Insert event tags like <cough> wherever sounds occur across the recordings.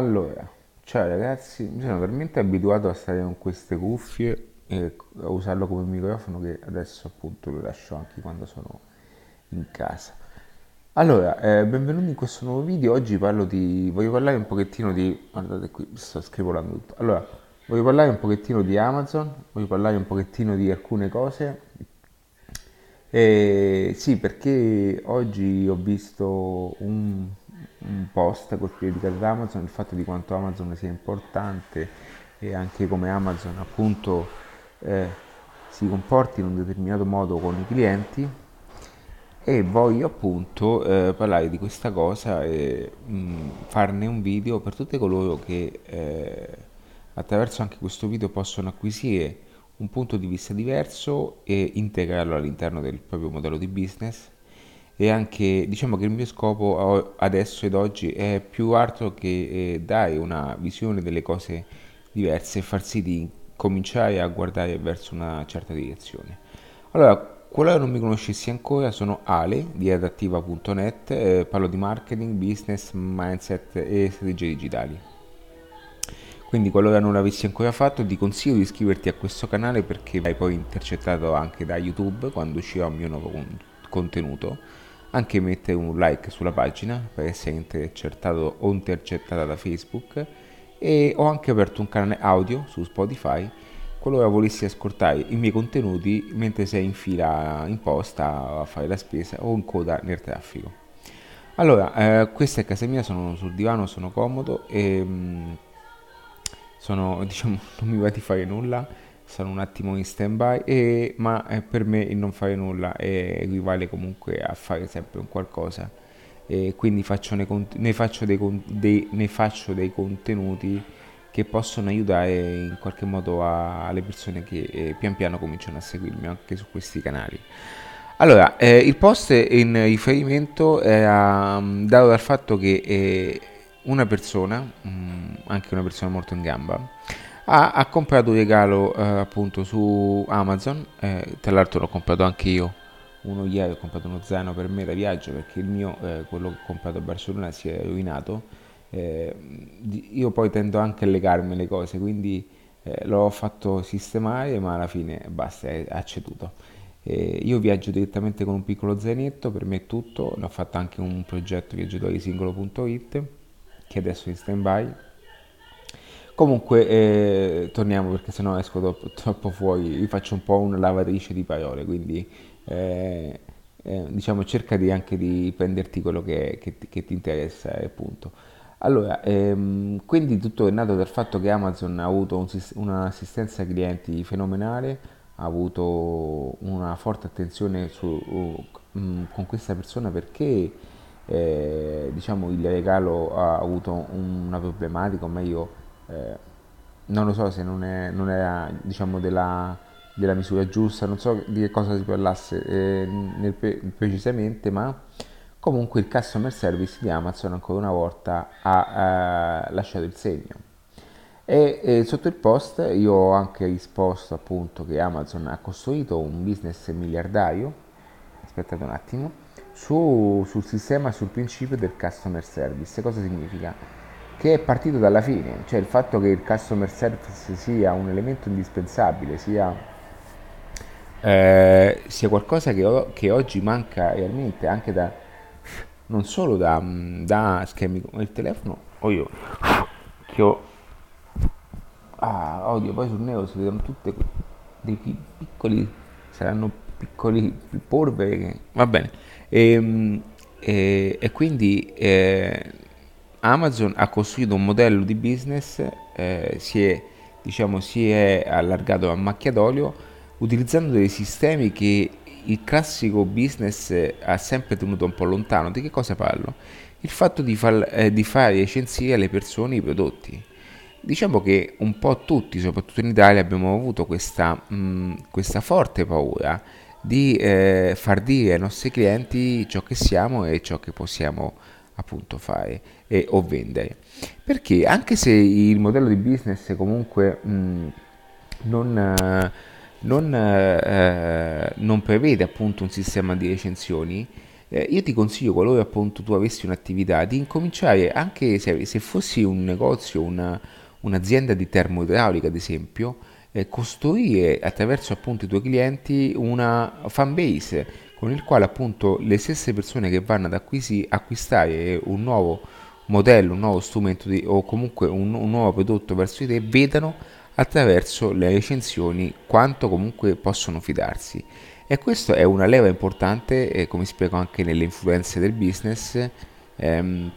Allora, ciao ragazzi, mi sono talmente abituato a stare con queste cuffie e a usarlo come microfono che adesso appunto lo lascio anche quando sono in casa. Allora, eh, benvenuti in questo nuovo video. Oggi parlo di. voglio parlare un pochettino di. Guardate qui, sto scrivolando tutto. Allora, voglio parlare un pochettino di Amazon, voglio parlare un pochettino di alcune cose. E sì, perché oggi ho visto un, un post dedicato ad Amazon, il fatto di quanto Amazon sia importante e anche come Amazon appunto eh, si comporti in un determinato modo con i clienti. E voglio appunto eh, parlare di questa cosa e mh, mm, farne un video per tutti coloro che eh, attraverso anche questo video possono acquisire un punto di vista diverso e integrarlo all'interno del proprio modello di business e anche diciamo che il mio scopo adesso ed oggi è più altro che eh, dare una visione delle cose diverse e far sì di cominciare a guardare verso una certa direzione. Allora, qualora non mi conoscessi ancora, sono Ale di adattiva.net, eh, parlo di marketing, business, mindset e strategie digitali. Quindi qualora non l'avessi ancora fatto ti consiglio di iscriverti a questo canale perché vai poi intercettato anche da YouTube quando uscirà un mio nuovo contenuto anche mettere un like sulla pagina per essere intercettato o intercettata da Facebook e ho anche aperto un canale audio su Spotify qualora volessi ascoltare i miei contenuti mentre sei in fila in posta a fare la spesa o in coda nel traffico. Allora, eh, questa è casa mia, sono sul divano, sono comodo e mm, sono, <laughs> diciamo, non mi va di fare nulla sono un attimo in stand by, ma eh, per me il non fare nulla equivale comunque a fare sempre un qualcosa. E quindi faccio ne, ne, faccio dei, dei, ne, faccio dei, contenuti che possono aiutare in qualche modo a, alle persone che eh, pian piano cominciano a seguirmi anche su questi canali. Allora, eh, il post in riferimento era um, dato dal fatto che eh, una persona, um, anche una persona molto in gamba, ha, ha comprato un regalo eh, appunto su Amazon, eh, tra l'altro l'ho comprato anche io, uno ieri ho comprato uno zaino per me da viaggio perché il mio, eh, quello che ho comprato a Barcellona si è rovinato, eh, io poi tendo anche a legarmi le cose, quindi eh, l'ho fatto sistemare ma alla fine basta, ha ceduto. Eh, io viaggio direttamente con un piccolo zainetto, per me è tutto, ne ho fatto anche un progetto viaggiatorisingolo.it che adesso è in stand by Comunque, eh, torniamo perché sennò esco troppo, troppo, fuori, vi faccio un po' una lavatrice di parole, quindi eh, eh, diciamo cerca di anche di prenderti quello che, che, che ti interessa e punto. Allora, ehm, quindi tutto è nato dal fatto che Amazon ha avuto un, un'assistenza clienti fenomenale, ha avuto una forte attenzione su, uh, con questa persona perché eh, diciamo il regalo ha avuto una problematica, o meglio eh, non lo so se non, è, non era diciamo della, della, misura giusta, non so di che cosa si parlasse eh, nel, precisamente, ma comunque il customer service di Amazon ancora una volta ha eh, lasciato il segno. E, e, sotto il post io ho anche risposto appunto che Amazon ha costruito un business miliardario, aspettate un attimo, su, sul sistema sul principio del customer service. Cosa significa? Che è partito dalla fine, cioè il fatto che il customer service sia un elemento indispensabile, sia, eh, sia qualcosa che, che, oggi manca realmente anche da, non solo da, da schemi come il telefono, o io che ho, ah, odio, poi sul nero si vedono tutte dei piccoli, saranno piccoli polvere, che, va bene, e, ehm, e, e quindi... Eh, Amazon ha costruito un modello di business, eh, si, è, diciamo, si è allargato a macchia d'olio utilizzando dei sistemi che il classico business ha sempre tenuto un po' lontano. Di che cosa parlo? Il fatto di, far, eh, di fare recensire alle persone i prodotti. Diciamo che un po' tutti, soprattutto in Italia, abbiamo avuto questa, mh, mm, questa forte paura di eh, far dire ai nostri clienti ciò che siamo e ciò che possiamo appunto fare e, o vendere. Perché anche se il modello di business comunque mh, non, non, eh, non, prevede appunto un sistema di recensioni, eh, io ti consiglio, qualora appunto tu avessi un'attività, di incominciare anche se, se fossi un negozio, una, un'azienda di termoidraulica ad esempio, eh, costruire attraverso appunto i tuoi clienti una fan base con il quale appunto le stesse persone che vanno ad acquisi, acquistare un nuovo modello, un nuovo strumento di, o comunque un, un nuovo prodotto verso di te vedano attraverso le recensioni quanto comunque possono fidarsi. E questa è una leva importante, eh, come spiego anche nelle influenze del business, ehm,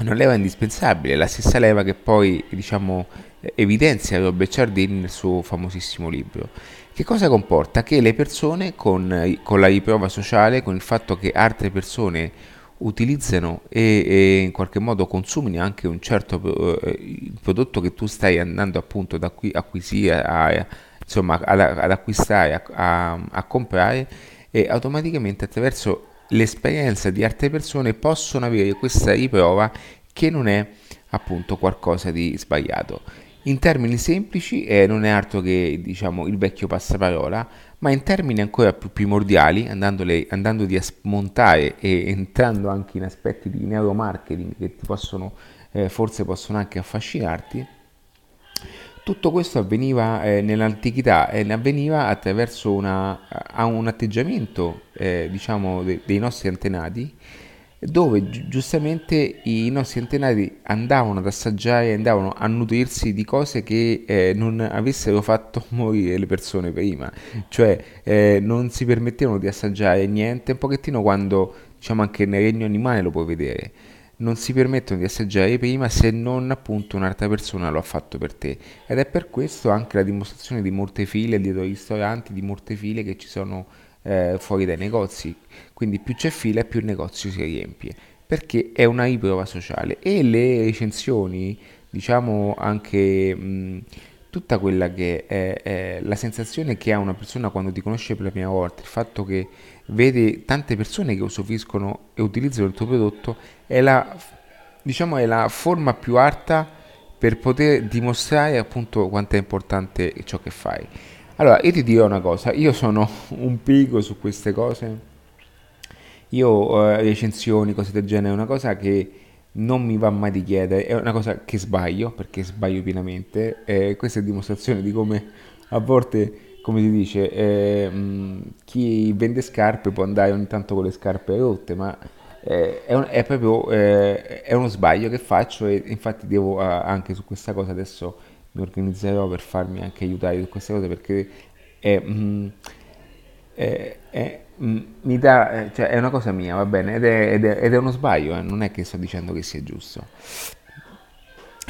una leva indispensabile, la stessa leva che poi diciamo, evidenzia Robert Ciardini nel suo famosissimo libro. Che cosa comporta? Che le persone con, con la riprova sociale, con il fatto che altre persone utilizzano e, e, in qualche modo consumino anche un certo eh, prodotto che tu stai andando appunto ad acqui- acquisire, a, insomma ad, ad acquistare, a, a, a, comprare e automaticamente attraverso l'esperienza di altre persone possono avere questa riprova che non è appunto qualcosa di sbagliato. In termini semplici eh, non è altro che diciamo, il vecchio passaparola, ma in termini ancora più primordiali, andandoli a smontare e entrando anche in aspetti di neuromarketing che possono, eh, forse possono anche affascinarti, tutto questo avveniva eh, nell'antichità e avveniva attraverso una, un atteggiamento eh, diciamo, de, dei nostri antenati dove gi- giustamente i nostri antenati andavano ad assaggiare, andavano a nutrirsi di cose che eh, non avessero fatto <laughs> morire le persone prima, cioè eh, non si permettevano di assaggiare niente, un pochettino quando diciamo anche nel regno animale lo puoi vedere. Non si permettono di assaggiare prima se non appunto un'altra persona lo ha fatto per te. Ed è per questo anche la dimostrazione di molte file dietro i ristoranti, di molte file che ci sono eh, fuori dai negozi, quindi più c'è fila più il negozio si riempie, perché è una riprova sociale e le recensioni, diciamo anche mh, tutta quella che è, è, la sensazione che ha una persona quando ti conosce per la prima volta, il fatto che vede tante persone che usufruiscono e utilizzano il tuo prodotto, è la, diciamo, è la forma più alta per poter dimostrare appunto quanto è importante ciò che fai. Allora, io ti dirò una cosa, io sono un pigo su queste cose. Io eh, recensioni, cose del genere, è una cosa che non mi va mai di chiedere, è una cosa che sbaglio, perché sbaglio pienamente. Eh, questa è dimostrazione di come a volte, come si dice, eh, chi vende scarpe può andare ogni tanto con le scarpe rotte, ma eh, è, un, è, proprio eh, è uno sbaglio che faccio e infatti devo anche su questa cosa adesso mi organizzerò per farmi anche aiutare su queste cose perché è, mm, è, è, mm, mi dà, cioè è una cosa mia, va bene, ed è, ed ed uno sbaglio, eh, non è che sto dicendo che sia giusto.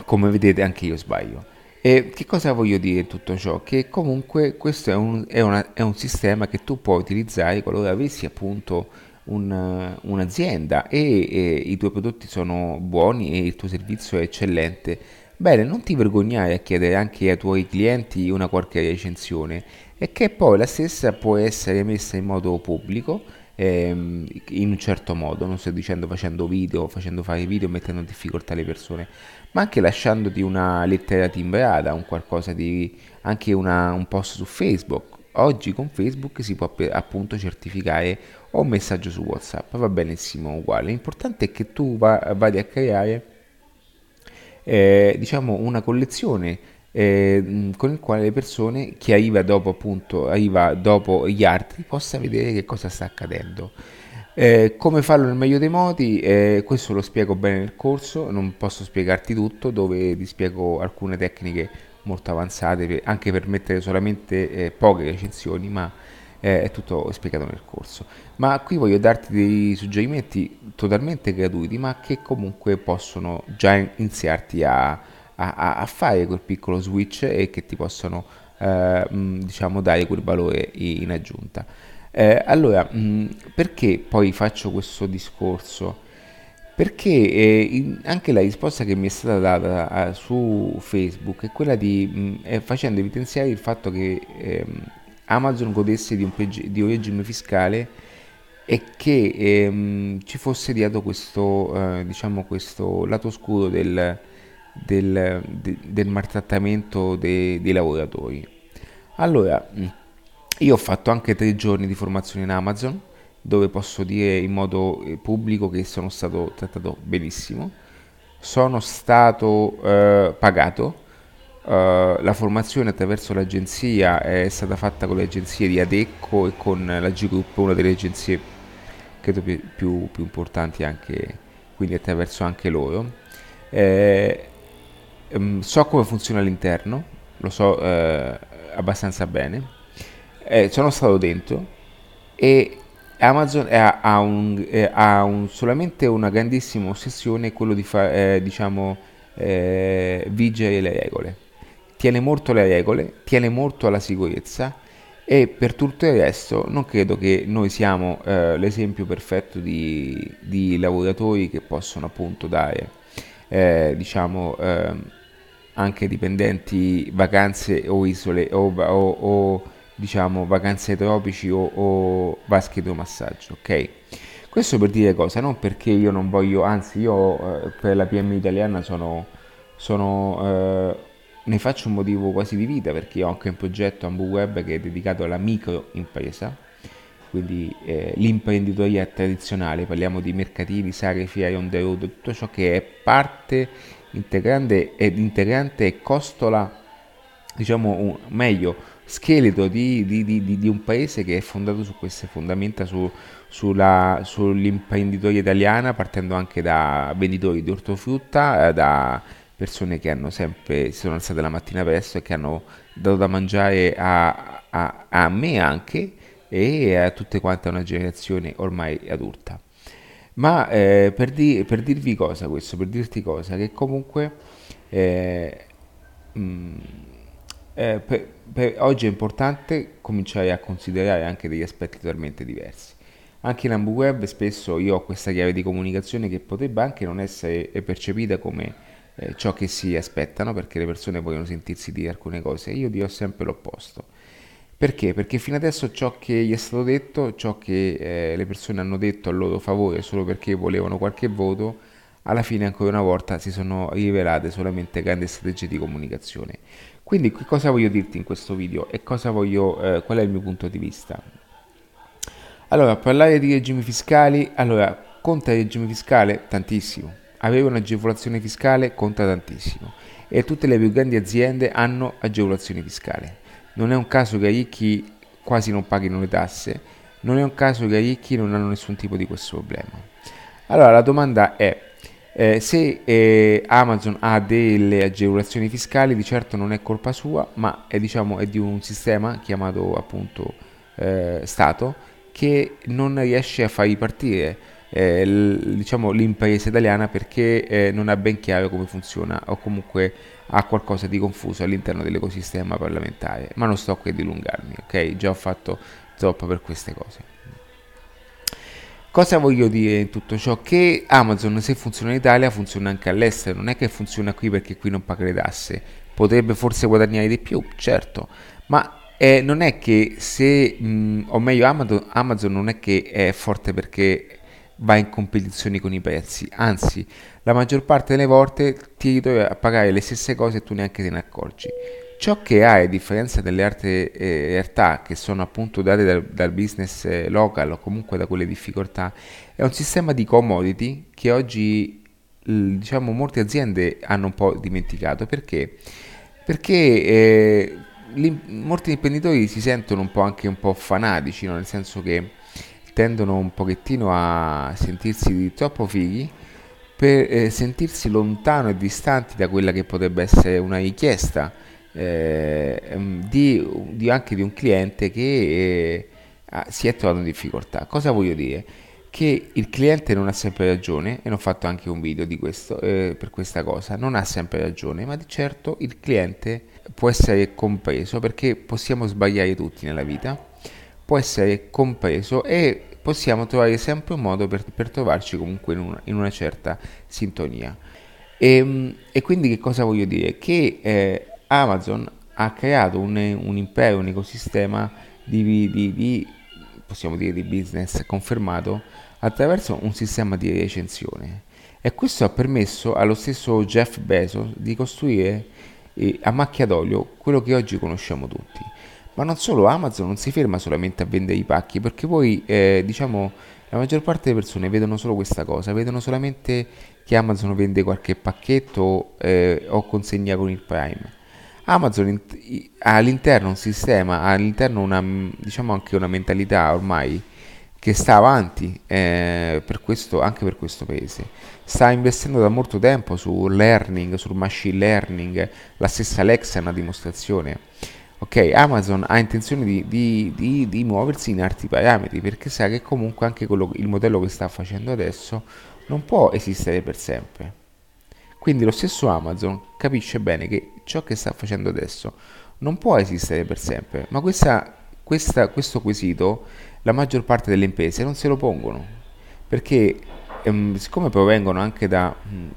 Come vedete anche io sbaglio. E che cosa voglio dire in tutto ciò? Che comunque questo è un, è una, è un sistema che tu puoi utilizzare qualora avessi appunto un, un'azienda e, e i tuoi prodotti sono buoni e il tuo servizio è eccellente Bene, non ti vergognare a chiedere anche ai tuoi clienti una qualche recensione e che poi la stessa può essere messa in modo pubblico ehm, in un certo modo, non sto dicendo facendo video, facendo fare video, mettendo in difficoltà le persone, ma anche lasciandoti una lettera timbrata, un qualcosa di anche una, un post su Facebook. Oggi con Facebook si può appunto certificare o un messaggio su WhatsApp, va benissimo uguale. L'importante è che tu va, vada a creare eh, diciamo una collezione eh, con il quale le persone chi arriva dopo appunto arriva dopo gli altri possa vedere che cosa sta accadendo. Eh, come farlo nel meglio dei modi eh, questo lo spiego bene nel corso non posso spiegarti tutto dove ti spiego alcune tecniche molto avanzate per, anche per mettere solamente eh, poche recensioni ma eh, è tutto spiegato nel corso. Ma qui voglio darti dei suggerimenti totalmente gratuiti, ma che comunque possono già iniziarti a, a, a fare quel piccolo switch e che ti possono eh, diciamo dare quel valore in aggiunta. Eh, allora, mh, perché poi faccio questo discorso? Perché eh, in, anche la risposta che mi è stata data uh, su Facebook è quella di mh, è facendo evidenziare il fatto che ehm, Amazon godesse di un, di un regime fiscale e che ehm, ci fosse dietro questo, eh, diciamo questo lato oscuro del, del, de, del maltrattamento de, dei lavoratori. Allora, io ho fatto anche tre giorni di formazione in Amazon dove posso dire in modo eh, pubblico che sono stato trattato benissimo, sono stato eh, pagato, Uh, la formazione attraverso l'agenzia è stata fatta con le agenzie di Adecco e con la G-Group, una delle agenzie credo più, più, più importanti anche, quindi attraverso anche loro. Eh, um, so come funziona all'interno, lo so eh, abbastanza bene, eh, sono stato dentro e Amazon ha, ha, un, ha un, solamente una grandissima ossessione, quello di fare, diciamo, eh, vigere le regole tiene molto alle regole, tiene molto alla sicurezza e per tutto il resto non credo che noi siamo eh, l'esempio perfetto di, di, lavoratori che possono appunto dare eh, diciamo eh, anche dipendenti vacanze o isole o, o, o diciamo vacanze tropici o, o vasche idromassaggio ok? Questo per dire cosa? Non perché io non voglio anzi io eh, per la PM italiana sono sono eh, ne faccio un motivo quasi di vita perché ho anche un progetto Ambu Web che è dedicato alla microimpresa, quindi eh, l'imprenditoria tradizionale, parliamo di mercatini, sare, fiere, on the road, tutto ciò che è parte integrante ed integrante e costola, diciamo un, meglio, scheletro di, di, di, di, un paese che è fondato su queste fondamenta, su, sulla, sull'imprenditoria italiana, partendo anche da venditori di ortofrutta, eh, da persone che hanno sempre, si sono alzate la mattina presto e che hanno dato da mangiare a, a, a me anche e a tutte quante una generazione ormai adulta. Ma eh, per, di, per, dirvi cosa questo, per dirti cosa, che comunque eh, mh, mm, eh, per, per oggi è importante cominciare a considerare anche degli aspetti totalmente diversi. Anche in Ambu Web spesso io ho questa chiave di comunicazione che potrebbe anche non essere percepita come eh, ciò che si aspettano perché le persone vogliono sentirsi dire alcune cose. Io dirò sempre l'opposto. Perché? Perché fino adesso ciò che gli è stato detto, ciò che eh, le persone hanno detto a loro favore solo perché volevano qualche voto, alla fine ancora una volta si sono rivelate solamente grandi strategie di comunicazione. Quindi cosa voglio dirti in questo video e voglio, eh, qual è il mio punto di vista? Allora, parlare di regimi fiscali, allora, conta il regime fiscale? Tantissimo avere un'agevolazione fiscale conta tantissimo e tutte le più grandi aziende hanno agevolazioni fiscali. Non è un caso che i ricchi quasi non paghino le tasse, non è un caso che i ricchi non hanno nessun tipo di questo problema. Allora la domanda è, eh, se eh, Amazon ha delle agevolazioni fiscali, di certo non è colpa sua, ma è, diciamo, è di un sistema chiamato appunto eh, Stato che non riesce a far ripartire eh, diciamo, l'impresa italiana perché eh, non ha ben chiaro come funziona o comunque ha qualcosa di confuso all'interno dell'ecosistema parlamentare. Ma non sto qui a dilungarmi, ok? Già ho fatto troppo per queste cose. Cosa voglio dire in tutto ciò? Che Amazon se funziona in Italia funziona anche all'estero, non è che funziona qui perché qui non paga le tasse, potrebbe forse guadagnare di più, certo, ma eh, non è che se, mh, o meglio Amazon, Amazon non è che è forte perché va in competizioni con i prezzi, anzi la maggior parte delle volte ti ritrovi a pagare le stesse cose e tu neanche te ne accorgi. Ciò che hai, a differenza delle altre eh, realtà che sono appunto date dal, dal business eh, local o comunque da quelle difficoltà, è un sistema di commodity che oggi diciamo molte aziende hanno un po' dimenticato perché perché eh, molti imprenditori si sentono un po' anche un po' fanatici no? nel senso che tendono un pochettino a sentirsi troppo fighi per eh, sentirsi lontano e distanti da quella che potrebbe essere una richiesta eh, di, di, anche di un cliente che eh, si è trovato in difficoltà. Cosa voglio dire? Che il cliente non ha sempre ragione, e ho fatto anche un video questo, eh, per questa cosa, non ha sempre ragione, ma di certo il cliente può essere compreso perché possiamo sbagliare tutti nella vita, può essere compreso e possiamo trovare sempre un modo per, per trovarci comunque in una, in una certa sintonia. E, ehm, e, quindi che cosa voglio dire? Che eh, Amazon ha creato un, un, impero, un ecosistema di, di, di, possiamo dire, di business confermato attraverso un sistema di recensione. E questo ha permesso allo stesso Jeff Bezos di costruire eh, a macchia d'olio quello che oggi conosciamo tutti. Ma non solo, Amazon non si ferma solamente a vendere i pacchi, perché poi, eh, diciamo, la maggior parte delle persone vedono solo questa cosa, vedono solamente che Amazon vende qualche pacchetto eh, o consegna con il Prime. Amazon ha all'interno un sistema, ha all'interno una, diciamo anche una mentalità ormai che sta avanti eh, per questo, anche per questo paese. Sta investendo da molto tempo su learning, sul machine learning, la stessa Alexa è una dimostrazione. Ok, Amazon ha intenzione di, di, di, di muoversi in alti parametri perché sa che comunque anche quello, il modello che sta facendo adesso non può esistere per sempre. Quindi lo stesso Amazon capisce bene che ciò che sta facendo adesso non può esistere per sempre, ma questa, questa, questo quesito la maggior parte delle imprese non se lo pongono, perché ehm, siccome provengono anche da... Mh,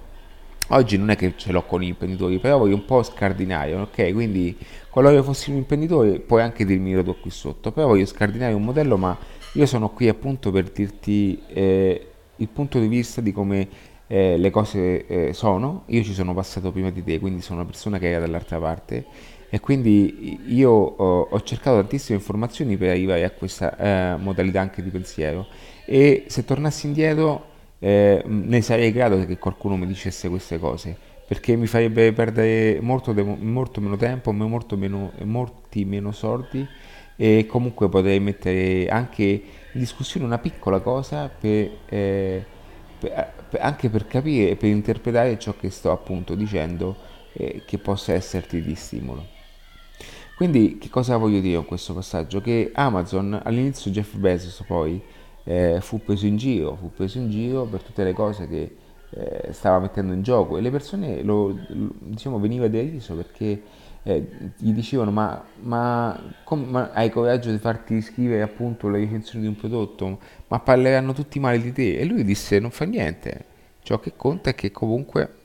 oggi non è che ce l'ho con gli imprenditori, però voglio un po' scardinare, ok? Quindi qualora io fossi un imprenditore puoi anche dirmi lo do qui sotto, però voglio scardinare un modello, ma io sono qui appunto per dirti eh, il punto di vista di come eh, le cose eh, sono, io ci sono passato prima di te, quindi sono una persona che era dall'altra parte. E quindi io ho, ho cercato tantissime informazioni per arrivare a questa eh, modalità anche di pensiero. E se tornassi indietro eh, ne sarei grato che qualcuno mi dicesse queste cose perché mi farebbe perdere molto, molto meno tempo, molto meno, molti meno soldi e comunque potrei mettere anche in discussione una piccola cosa per, eh, per, per, anche per capire e per interpretare ciò che sto appunto dicendo eh, che possa esserti di stimolo. Quindi che cosa voglio dire con questo passaggio? Che Amazon all'inizio Jeff Bezos poi eh, fu preso in giro, fu preso in giro per tutte le cose che eh, stava mettendo in gioco. E le persone lo, lo diciamo veniva deriso perché eh, gli dicevano ma, ma, com, ma, hai coraggio di farti scrivere appunto la recensione di un prodotto? Ma parleranno tutti male di te? E lui disse non fa niente. Ciò che conta è che comunque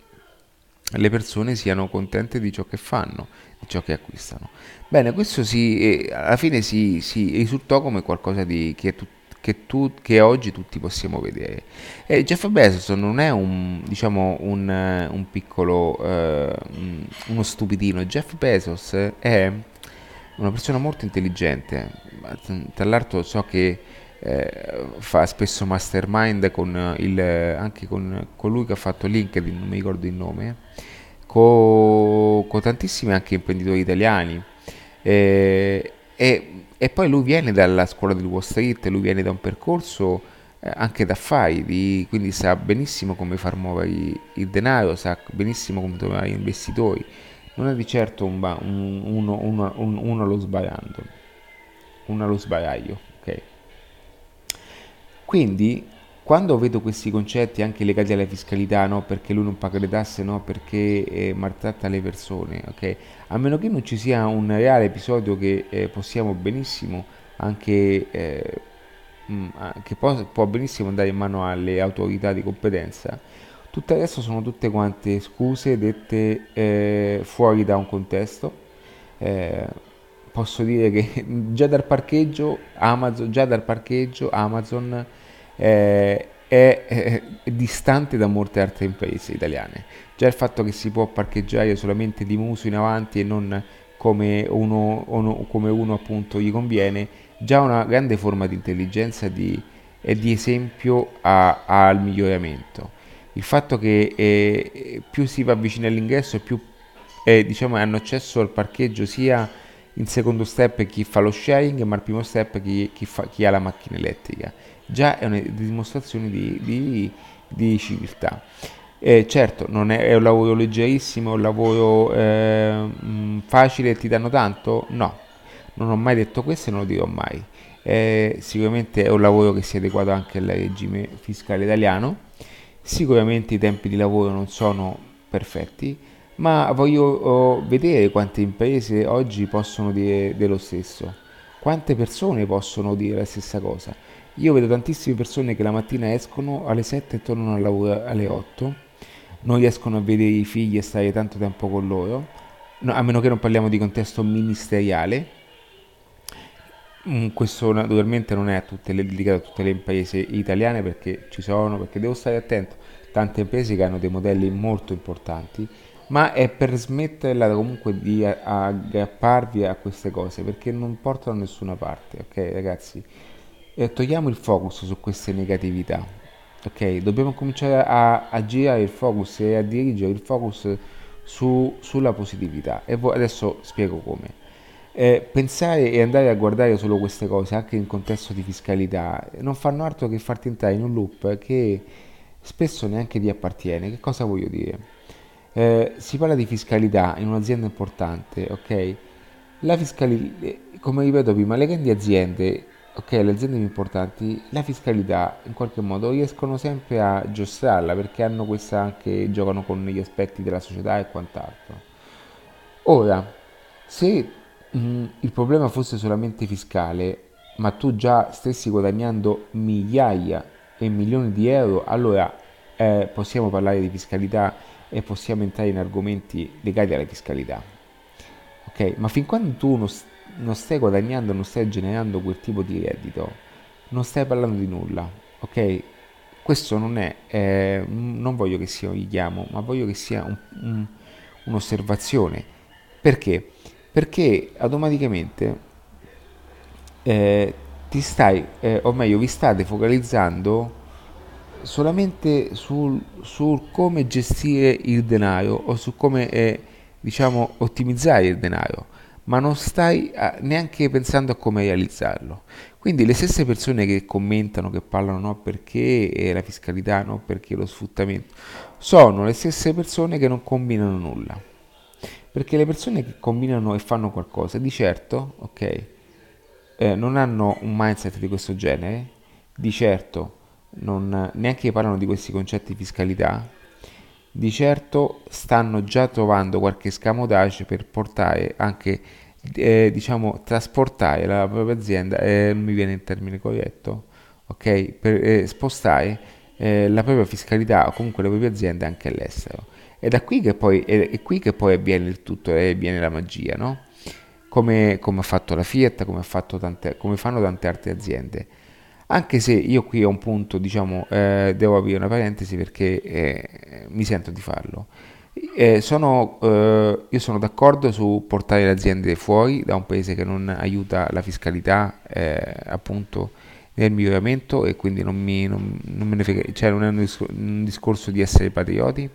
le persone siano contente di ciò che fanno di ciò che acquistano. Bene, questo si, eh, alla fine si, si, risultò come qualcosa di, che, tu, che, tu, che, oggi tutti possiamo vedere. E Jeff Bezos non è un, diciamo, un, un piccolo, eh, uno stupidino, Jeff Bezos è una persona molto intelligente, tra l'altro so che eh, fa spesso mastermind con il, anche con colui che ha fatto LinkedIn, non mi ricordo il nome, con, con tantissimi anche imprenditori italiani. Eh, e, e, poi lui viene dalla scuola di Wall Street, lui viene da un percorso eh, anche d'affari, di, quindi sa benissimo come far muovere il denaro, sa benissimo come trovare investitori. Non è di certo un un, uno, uno, uno, uno allo sbaraglio, uno allo sbaraglio, ok? Quindi quando vedo questi concetti anche legati alla fiscalità, no? perché lui non paga le tasse, no? perché eh, maltratta le persone, ok? A meno che non ci sia un reale episodio che eh, possiamo benissimo anche eh, mh, mm, che può, può, benissimo andare in mano alle autorità di competenza, tutte adesso sono tutte quante scuse dette eh, fuori da un contesto. Eh, posso dire che <laughs> già dal parcheggio Amazon, già dal parcheggio Amazon eh, è, è, distante da molte altre imprese italiane. Già il fatto che si può parcheggiare solamente di muso in avanti e non come uno, uno, come uno appunto gli conviene, già una grande forma di intelligenza di, e di esempio a, al miglioramento. Il fatto che eh, più si va vicino all'ingresso più eh, diciamo, hanno accesso al parcheggio sia in secondo step chi fa lo sharing, ma al primo step chi, chi, fa, chi ha la macchina elettrica già è una dimostrazione di, di, di civiltà. Eh, certo, non è, è, un lavoro leggerissimo, è un lavoro eh, facile e ti danno tanto? No, non ho mai detto questo e non lo dirò mai. Eh, sicuramente è un lavoro che si è adeguato anche al regime fiscale italiano, sicuramente i tempi di lavoro non sono perfetti, ma voglio oh, vedere quante imprese oggi possono dire dello stesso, quante persone possono dire la stessa cosa. Io vedo tantissime persone che la mattina escono alle 7 e tornano al lavoro alle 8, non riescono a vedere i figli e stare tanto tempo con loro, no, a meno che non parliamo di contesto ministeriale. Mm, questo naturalmente non è a tutte le, dedicato a tutte le imprese italiane perché ci sono, perché devo stare attento. Tante imprese che hanno dei modelli molto importanti, ma è per smetterla comunque di aggrapparvi a queste cose perché non portano da nessuna parte, ok ragazzi? E togliamo il focus su queste negatività, ok? Dobbiamo cominciare a, a girare il focus e a dirigere il focus su, sulla positività e adesso spiego come. Eh, pensare e andare a guardare solo queste cose anche in contesto di fiscalità non fanno altro che farti entrare in un loop che spesso neanche ti appartiene. Che cosa voglio dire? Eh, si parla di fiscalità in un'azienda importante, ok? La fiscalità, eh, come ripeto prima, le grandi aziende, ok, le aziende più importanti, la fiscalità in qualche modo riescono sempre a giostrarla perché hanno questa anche, giocano con gli aspetti della società e quant'altro. Ora, se Mm, il problema fosse solamente fiscale, ma tu già stessi guadagnando migliaia e milioni di euro, allora eh, possiamo parlare di fiscalità e possiamo entrare in argomenti legati alla fiscalità. Ok? Ma fin quando tu non, non stai guadagnando, non stai generando quel tipo di reddito, non stai parlando di nulla. Ok? Questo non è, eh, non voglio che sia un richiamo, ma voglio che sia un, un, un'osservazione. Perché? perché automaticamente eh, ti stai, eh, o meglio, vi state focalizzando solamente sul, sul come gestire il denaro o su come eh, diciamo ottimizzare il denaro ma non stai a, neanche pensando a come realizzarlo. Quindi le stesse persone che commentano che parlano no perché la fiscalità no perché lo sfruttamento sono le stesse persone che non combinano nulla. Perché le persone che combinano e fanno qualcosa, di certo, ok, eh, non hanno un mindset di questo genere, di certo non, neanche parlano di questi concetti di fiscalità, di certo stanno già trovando qualche scamotage per portare anche, eh, diciamo, trasportare la propria azienda, eh, non mi viene il termine corretto, ok, per eh, spostare eh, la propria fiscalità o comunque le proprie aziende anche all'estero. È qui che poi, è qui che poi avviene il tutto e avviene la magia, no? Come, come, ha fatto la Fiat, come, tante, come, fanno tante altre aziende. Anche se io qui ho un punto, diciamo, eh, devo aprire una parentesi perché eh, mi sento di farlo. Eh, sono, eh, io sono d'accordo su portare le aziende fuori da un paese che non aiuta la fiscalità, eh, appunto, nel miglioramento e quindi non, mi, non, non me ne frega, cioè non è un, un discorso di essere patrioti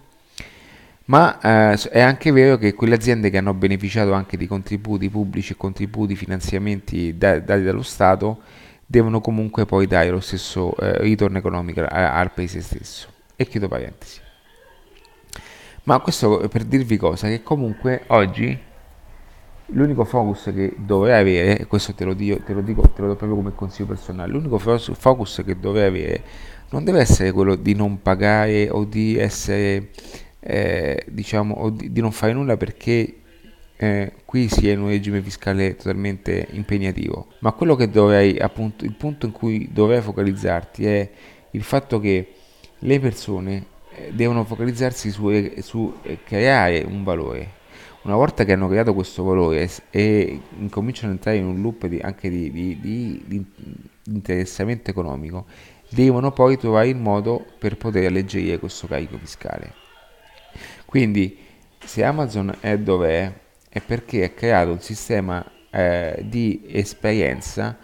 ma eh, è anche vero che quelle aziende che hanno beneficiato anche di contributi pubblici e contributi, finanziamenti da, dati dallo Stato, devono comunque poi dare lo stesso eh, ritorno economico al paese stesso. E chiudo parentesi. Ma questo per dirvi cosa, che comunque oggi l'unico focus che dovrei avere, e questo te lo, dico, te lo dico, te lo do proprio come consiglio personale, l'unico focus che dovrei avere non deve essere quello di non pagare o di essere eh, diciamo, di, di, non fare nulla perché eh, qui si è in un regime fiscale totalmente impegnativo. Ma quello che dovrei, appunto, il punto in cui dovrei focalizzarti è il fatto che le persone eh, devono focalizzarsi su, su creare un valore. Una volta che hanno creato questo valore e incominciano ad entrare in un loop di, anche di, di, di interessamento economico, devono poi trovare il modo per poter alleggerire questo carico fiscale. Quindi se Amazon è dove è, perché ha creato un sistema eh, di esperienza,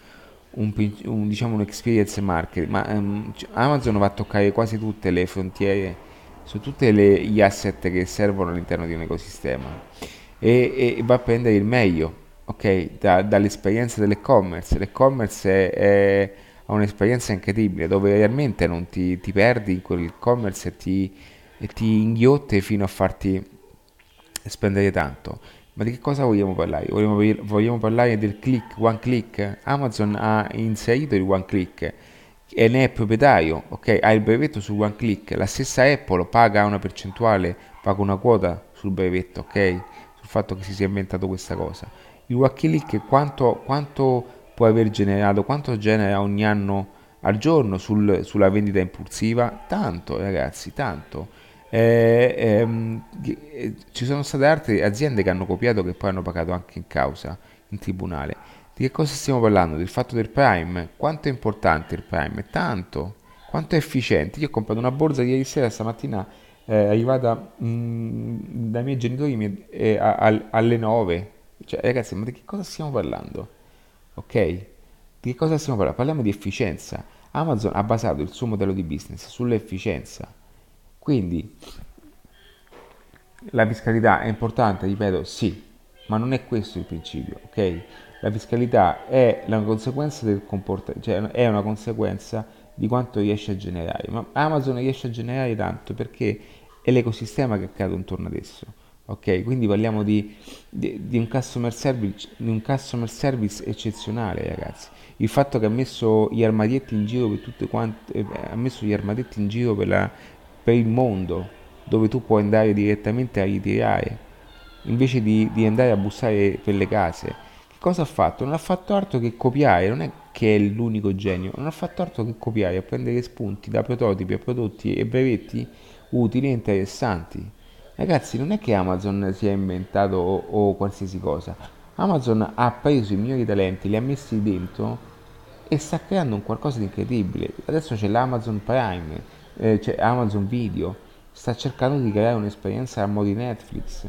un, un, diciamo un experience market, ma um, Amazon va a toccare quasi tutte le frontiere, su tutti gli asset che servono all'interno di un ecosistema e, e va a prendere il meglio, ok, da, dall'esperienza dell'e-commerce. L'e-commerce è, è, un'esperienza incredibile dove realmente non ti, ti perdi in quel e-commerce e ti e ti inghiotte fino a farti spendere tanto. Ma di che cosa vogliamo parlare? Vogliamo, vogliamo parlare del click, one click? Amazon ha inserito il one click e ne è proprietario, ok? Ha il brevetto su one click. La stessa Apple paga una percentuale, paga una quota sul brevetto, ok? Sul fatto che si sia inventato questa cosa. Il one click quanto, quanto può aver generato, quanto genera ogni anno al giorno sul, sulla vendita impulsiva? Tanto, ragazzi, tanto. Eh, ehm, eh, ci sono state altre aziende che hanno copiato che poi hanno pagato anche in causa in tribunale. Di che cosa stiamo parlando? Del fatto del Prime. Quanto è importante il Prime? Tanto. Quanto è efficiente? Io ho comprato una borsa ieri sera, stamattina è arrivata mh, dai miei genitori eh, a- a- alle 9. Cioè, ragazzi, ma di che cosa stiamo parlando? Ok? Di che cosa stiamo parlando? Parliamo di efficienza. Amazon ha basato il suo modello di business sull'efficienza. Quindi la fiscalità è importante, ripeto, sì, ma non è questo il principio, ok? La fiscalità è la conseguenza del comportamento, cioè è una conseguenza di quanto riesce a generare. Ma Amazon riesce a generare tanto perché è l'ecosistema che creato intorno ad esso. Ok, quindi parliamo di, di, di, un customer service, di un customer service eccezionale, ragazzi. Il fatto che ha messo gli armadietti in giro per tutte quante, eh, ha messo gli armadietti in giro per, la, per il mondo, dove tu puoi andare direttamente a ritirare, invece di, di andare a bussare per le case. Che cosa ha fatto? Non ha fatto altro che copiare, non è che è l'unico genio, non ha fatto altro che copiare, a prendere spunti da prototipi a prodotti e brevetti utili e interessanti. Ragazzi, non è che Amazon si è inventato o, o qualsiasi cosa. Amazon ha preso i migliori talenti, li ha messi dentro e sta creando un qualcosa di incredibile. Adesso c'è l'Amazon Prime, eh, c'è Amazon Video, sta cercando di creare un'esperienza a mo' di Netflix.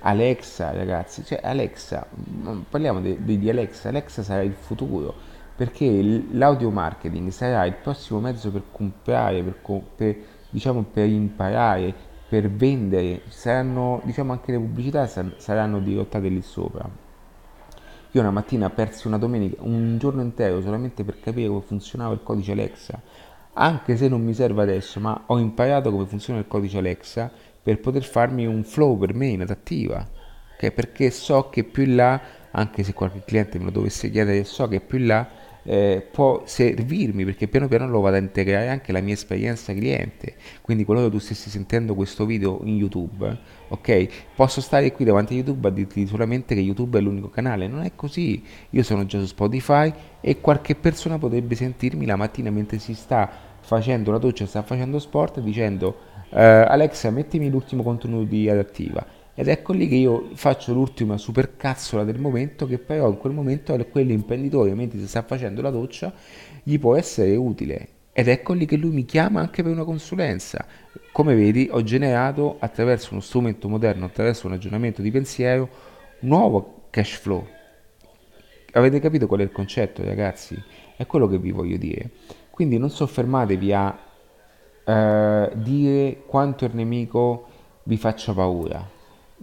Alexa, ragazzi, cioè Alexa, mm, parliamo di, di Alexa, Alexa sarà il futuro perché l'audio marketing sarà il prossimo mezzo per comprare, per, per diciamo per imparare, per vendere, saranno, diciamo anche le pubblicità saranno dirottate lì sopra. Io una mattina persi una domenica, un giorno intero solamente per capire come funzionava il codice Alexa, anche se non mi serve adesso, ma ho imparato come funziona il codice Alexa per poter farmi un flow per me in adattiva, okay? perché so che più in là, anche se qualche cliente me lo dovesse chiedere, so che più in là eh, può servirmi perché piano piano lo vado a integrare anche la mia esperienza cliente. Quindi qualora tu stessi sentendo questo video in YouTube, ok? Posso stare qui davanti a YouTube a dirti solamente che YouTube è l'unico canale. Non è così. Io sono già su Spotify e qualche persona potrebbe sentirmi la mattina mentre si sta facendo la doccia, sta facendo sport dicendo eh, Alexa mettimi l'ultimo contenuto di adattiva ed ecco lì che io faccio l'ultima supercazzola del momento, che però in quel momento a quell'imprenditore, mentre si sta facendo la doccia, gli può essere utile. Ed ecco lì che lui mi chiama anche per una consulenza. Come vedi, ho generato attraverso uno strumento moderno, attraverso un ragionamento di pensiero, un nuovo cash flow. Avete capito qual è il concetto, ragazzi? È quello che vi voglio dire. Quindi non soffermatevi a eh, dire quanto il nemico vi faccia paura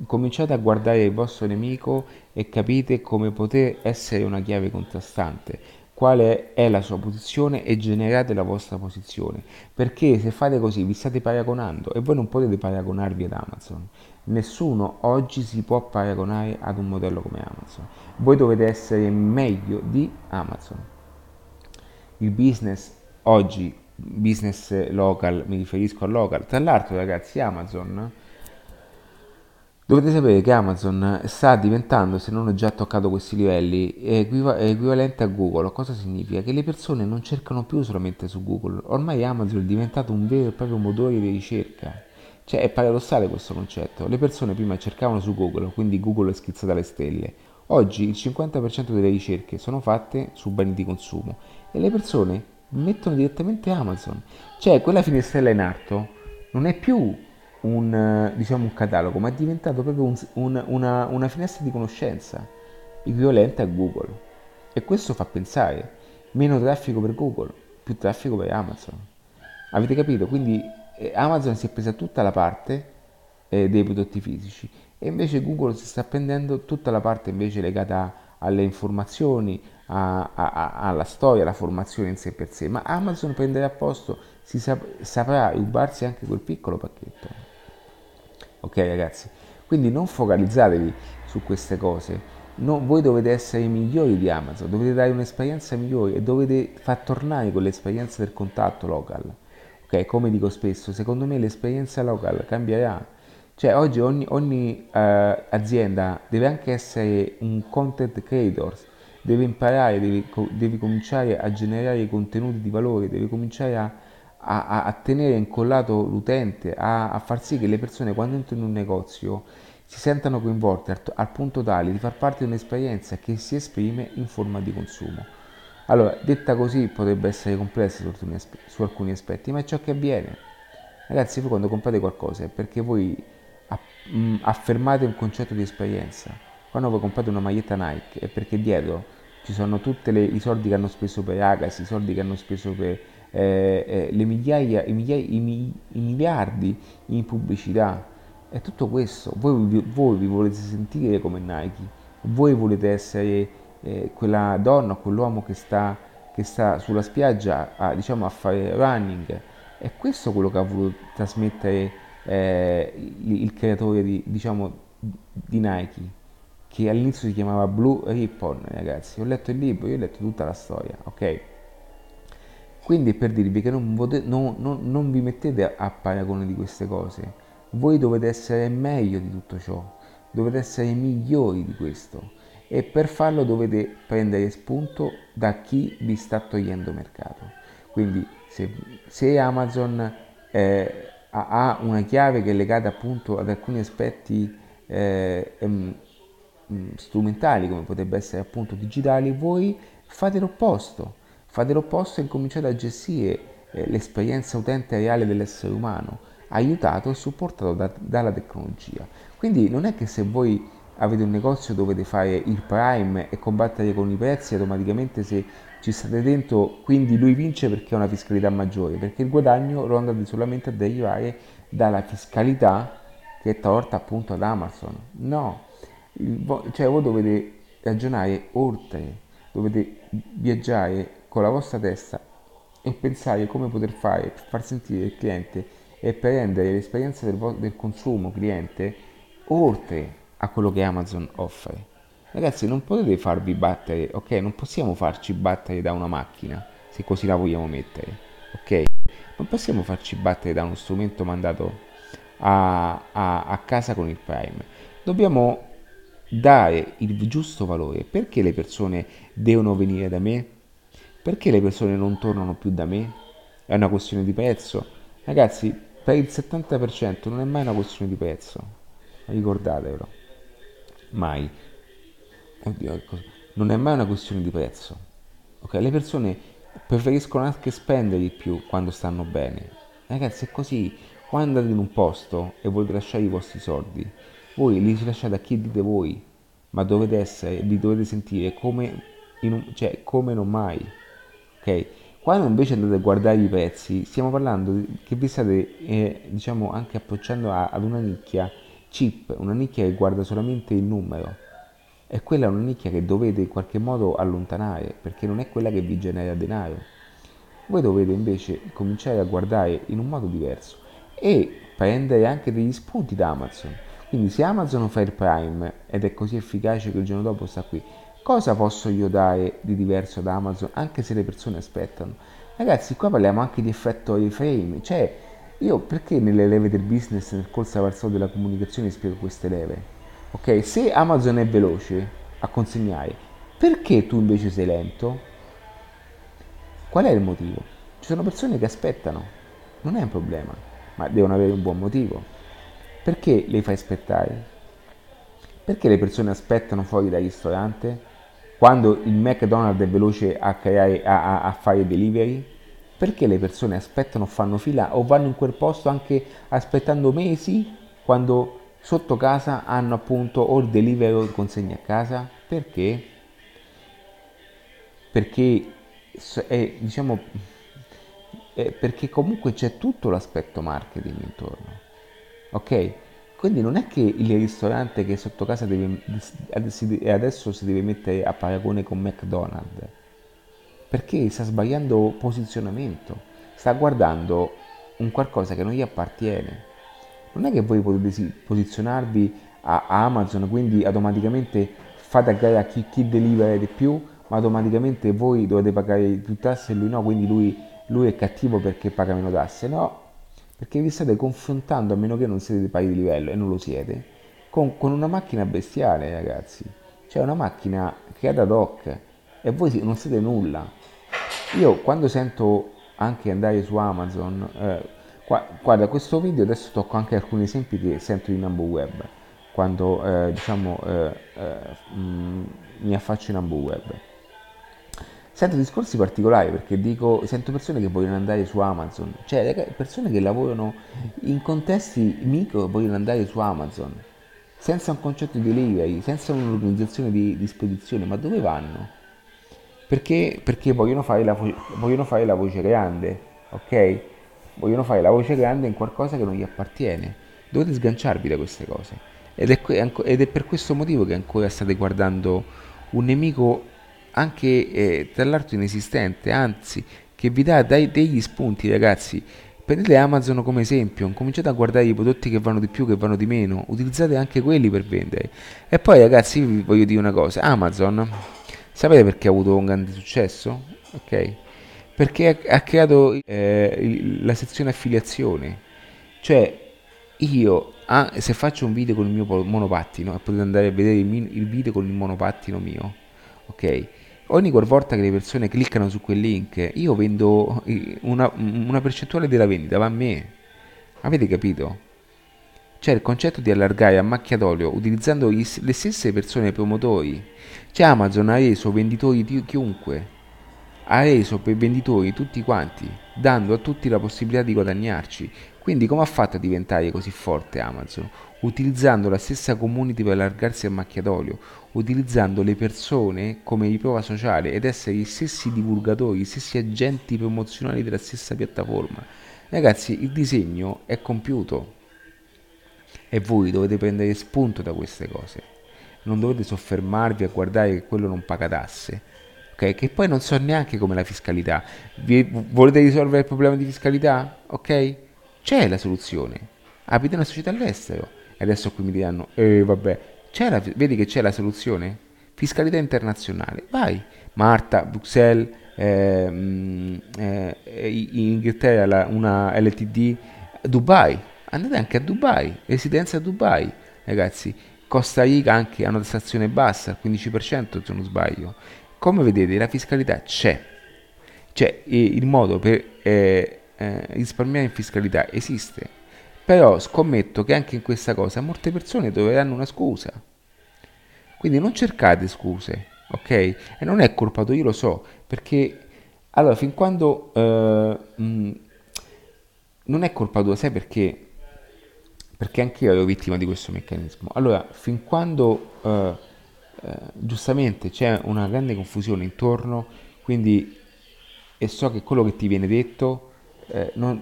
cominciate a guardare il vostro nemico e capite come poter essere una chiave contrastante, quale è la sua posizione e generate la vostra posizione. Perché se fate così vi state paragonando e voi non potete paragonarvi ad Amazon. Nessuno oggi si può paragonare ad un modello come Amazon. Voi dovete essere meglio di Amazon. Il business oggi, business local, mi riferisco al local. Tra l'altro ragazzi Amazon Dovete sapere che Amazon sta diventando, se non ho già toccato questi livelli, equiva- equivalente a Google. Cosa significa? Che le persone non cercano più solamente su Google, ormai Amazon è diventato un vero e proprio motore di ricerca. Cioè è paradossale questo concetto. Le persone prima cercavano su Google, quindi Google è schizzata alle stelle. Oggi il 50% delle ricerche sono fatte su beni di consumo e le persone mettono direttamente Amazon. Cioè quella finestrella in alto non è più un, diciamo, un catalogo, ma è diventato proprio un, un, una, una finestra di conoscenza equivalente a Google. E questo fa pensare, meno traffico per Google, più traffico per Amazon. Avete capito? Quindi eh, Amazon si è presa tutta la parte eh, dei prodotti fisici e invece Google si sta prendendo tutta la parte invece legata alle informazioni, a, a, a, alla storia, alla formazione in sé per sé. Ma Amazon prenderà posto, si sap- saprà rubarsi anche quel piccolo pacchetto ok ragazzi? Quindi non focalizzatevi su queste cose, no, voi dovete essere i migliori di Amazon, dovete dare un'esperienza migliore e dovete far tornare quell'esperienza del contatto local. Ok, come dico spesso, secondo me l'esperienza local cambierà. Cioè oggi ogni, ogni uh, azienda deve anche essere un content creator, deve imparare, deve, deve cominciare a generare contenuti di valore, deve cominciare a a, a, tenere incollato l'utente, a, a, far sì che le persone quando entrano in un negozio si sentano coinvolte al, al punto tale di far parte di un'esperienza che si esprime in forma di consumo. Allora, detta così potrebbe essere complessa su alcuni, su alcuni aspetti ma è ciò che avviene. Ragazzi, voi quando comprate qualcosa è perché voi mm, affermate un concetto di esperienza. Quando voi comprate una maglietta Nike è perché dietro ci sono tutti i soldi che hanno speso per Agassi, i soldi che hanno speso per eh, eh, migliaia, i, migliaia i, i, miliardi in pubblicità. È tutto questo. Voi, voi, vi volete sentire come Nike, voi volete essere eh, quella donna o quell'uomo che sta, che sta sulla spiaggia a, diciamo, a fare running è questo quello che ha voluto trasmettere eh, il, il, creatore di, diciamo, di Nike, che all'inizio si chiamava Blue Ribbon, ragazzi. Ho letto il libro, io ho letto tutta la storia, ok? Quindi per dirvi che non, non, non, non vi mettete a paragone di queste cose. Voi dovete essere meglio di tutto ciò, dovete essere migliori di questo e per farlo dovete prendere spunto da chi vi sta togliendo mercato. Quindi se, se Amazon eh, ha una chiave che è legata appunto ad alcuni aspetti eh, em, strumentali come potrebbe essere appunto digitali, voi fate l'opposto, fate l'opposto e cominciate a gestire eh, l'esperienza utente reale dell'essere umano, aiutato e supportato da, dalla tecnologia. Quindi non è che se voi avete un negozio dovete fare il prime e combattere con i prezzi automaticamente se ci state dentro, quindi lui vince perché ha una fiscalità maggiore, perché il guadagno lo andate solamente a derivare dalla fiscalità che è torta appunto ad Amazon. No, cioè voi dovete ragionare oltre, dovete viaggiare con la vostra testa e pensare come poter fare per far sentire il cliente e per rendere l'esperienza del, del consumo cliente oltre a quello che Amazon offre. Ragazzi, non potete farvi battere, ok? Non possiamo farci battere da una macchina, se così la vogliamo mettere, ok? Non possiamo farci battere da uno strumento mandato a, a, a casa con il Prime. Dobbiamo dare il giusto valore. Perché le persone devono venire da me? Perché le persone non tornano più da me? È una questione di prezzo? Ragazzi, per il 70% non è mai una questione di prezzo. Ricordatevelo. Mai oddio, non è mai una questione di prezzo. Okay? Le persone preferiscono anche spendere di più quando stanno bene. Ragazzi, è così. Quando andate in un posto e volete lasciare i vostri soldi, voi li lasciate a chi dite voi, ma dovete essere, li dovete sentire come, un, cioè, come non mai. Ok? Quando invece andate a guardare i prezzi, stiamo parlando di, che vi state, eh, diciamo, anche approcciando a, ad una nicchia cheap, una nicchia che guarda solamente il numero e quella è una nicchia che dovete in qualche modo allontanare perché non è quella che vi genera denaro. Voi dovete invece cominciare a guardare in un modo diverso e prendere anche degli spunti da Amazon. Quindi se Amazon fa il Prime ed è così efficace che il giorno dopo sta qui, cosa posso io dare di diverso da Amazon anche se le persone aspettano? Ragazzi, qua parliamo anche di effetto reframe, cioè io perché nelle leve del business, nel corso avanzato della comunicazione spiego queste leve? Ok, se Amazon è veloce a consegnare, perché tu invece sei lento? Qual è il motivo? Ci sono persone che aspettano, non è un problema, ma devono avere un buon motivo. Perché le fai aspettare? Perché le persone aspettano fuori dal ristorante quando il McDonald's è veloce a, creare, a, a, fare delivery? Perché le persone aspettano, fanno fila o vanno in quel posto anche aspettando mesi quando sotto casa hanno appunto o il delivery consegna a casa perché perché è, diciamo è perché comunque c'è tutto l'aspetto marketing intorno ok? Quindi non è che il ristorante che sotto casa deve, adesso si deve mettere a paragone con McDonald's. Perché sta sbagliando posizionamento. Sta guardando un qualcosa che non gli appartiene. Non è che voi potete posizionarvi a Amazon, quindi automaticamente fate a gara chi, chi delivera di più, ma automaticamente voi dovete pagare più tasse e lui no, quindi lui, lui è cattivo perché paga meno tasse. No, perché vi state confrontando, a meno che non siete pari di livello, e non lo siete, con, con una macchina bestiale, ragazzi. Cioè una macchina creata ad hoc e voi non siete nulla. Io quando sento anche andare su Amazon, eh, Guarda, questo video adesso tocco anche alcuni esempi che sento in Ambo Web, quando eh, diciamo eh, eh, mh, mm, mi affaccio in Ambo Web. Sento discorsi particolari perché dico, sento persone che vogliono andare su Amazon, cioè persone che lavorano in contesti micro vogliono andare su Amazon, senza un concetto di delivery, senza un'organizzazione di, di spedizione, ma dove vanno? Perché, perché vogliono, fare la, vogliono fare la voce grande, ok? Vogliono fare la voce grande in qualcosa che non gli appartiene. Dovete sganciarvi da queste cose. Ed è, ed è per questo motivo che ancora state guardando un nemico anche eh, l'altro inesistente, anzi che vi dà dai, degli spunti ragazzi. Prendete Amazon come esempio, cominciate a guardare i prodotti che vanno di più, che vanno di meno, utilizzate anche quelli per vendere. E poi ragazzi vi voglio dire una cosa, Amazon, sapete perché ha avuto un grande successo? Ok? Perché ha, ha creato eh, la sezione affiliazione. Cioè, io ah, se faccio un video con il mio monopattino e potete andare a vedere il, il video con il monopattino mio, ok? Ogni volta che le persone cliccano su quel link, io vendo una, una percentuale della vendita, va a me. Avete capito? C'è il concetto di allargare a macchia d'olio utilizzando le stesse persone promotori. C'è Amazon ha reso venditori di chiunque. Ha reso per venditori tutti quanti, dando a tutti la possibilità di guadagnarci. Quindi come ha fatto a diventare così forte Amazon? Utilizzando la stessa community per allargarsi a macchia d'olio, utilizzando le persone come riprova sociale ed essere gli stessi divulgatori, gli stessi agenti promozionali della stessa piattaforma. Ragazzi, il disegno è compiuto e voi dovete prendere spunto da queste cose. Non dovete soffermarvi a guardare che quello non paga tasse. Okay? Che poi non so neanche come la fiscalità. Vi, volete risolvere il problema di fiscalità? Ok? C'è la soluzione. Aprite una società all'estero. E adesso qui mi diranno, eh vabbè, la, vedi che c'è la soluzione? Fiscalità internazionale. Vai. Marta, Bruxelles, eh, eh, in Inghilterra la, una LTD, Dubai. Andate anche a Dubai, residenza a Dubai, ragazzi. Costa Rica anche ha una tassazione bassa, al 15% se non sbaglio. Come vedete la fiscalità c'è. C'è il modo per eh, eh, risparmiare in fiscalità esiste, però scommetto che anche in questa cosa molte persone troveranno una scusa. Quindi non cercate scuse, ok? E non è colpa tua, io lo so, perché allora fin quando eh, mh, non è colpa tua, sai perché? Perché anche io ero vittima di questo meccanismo. Allora, fin quando eh, eh, giustamente c'è una grande confusione intorno, quindi e so che quello che ti viene detto eh, non,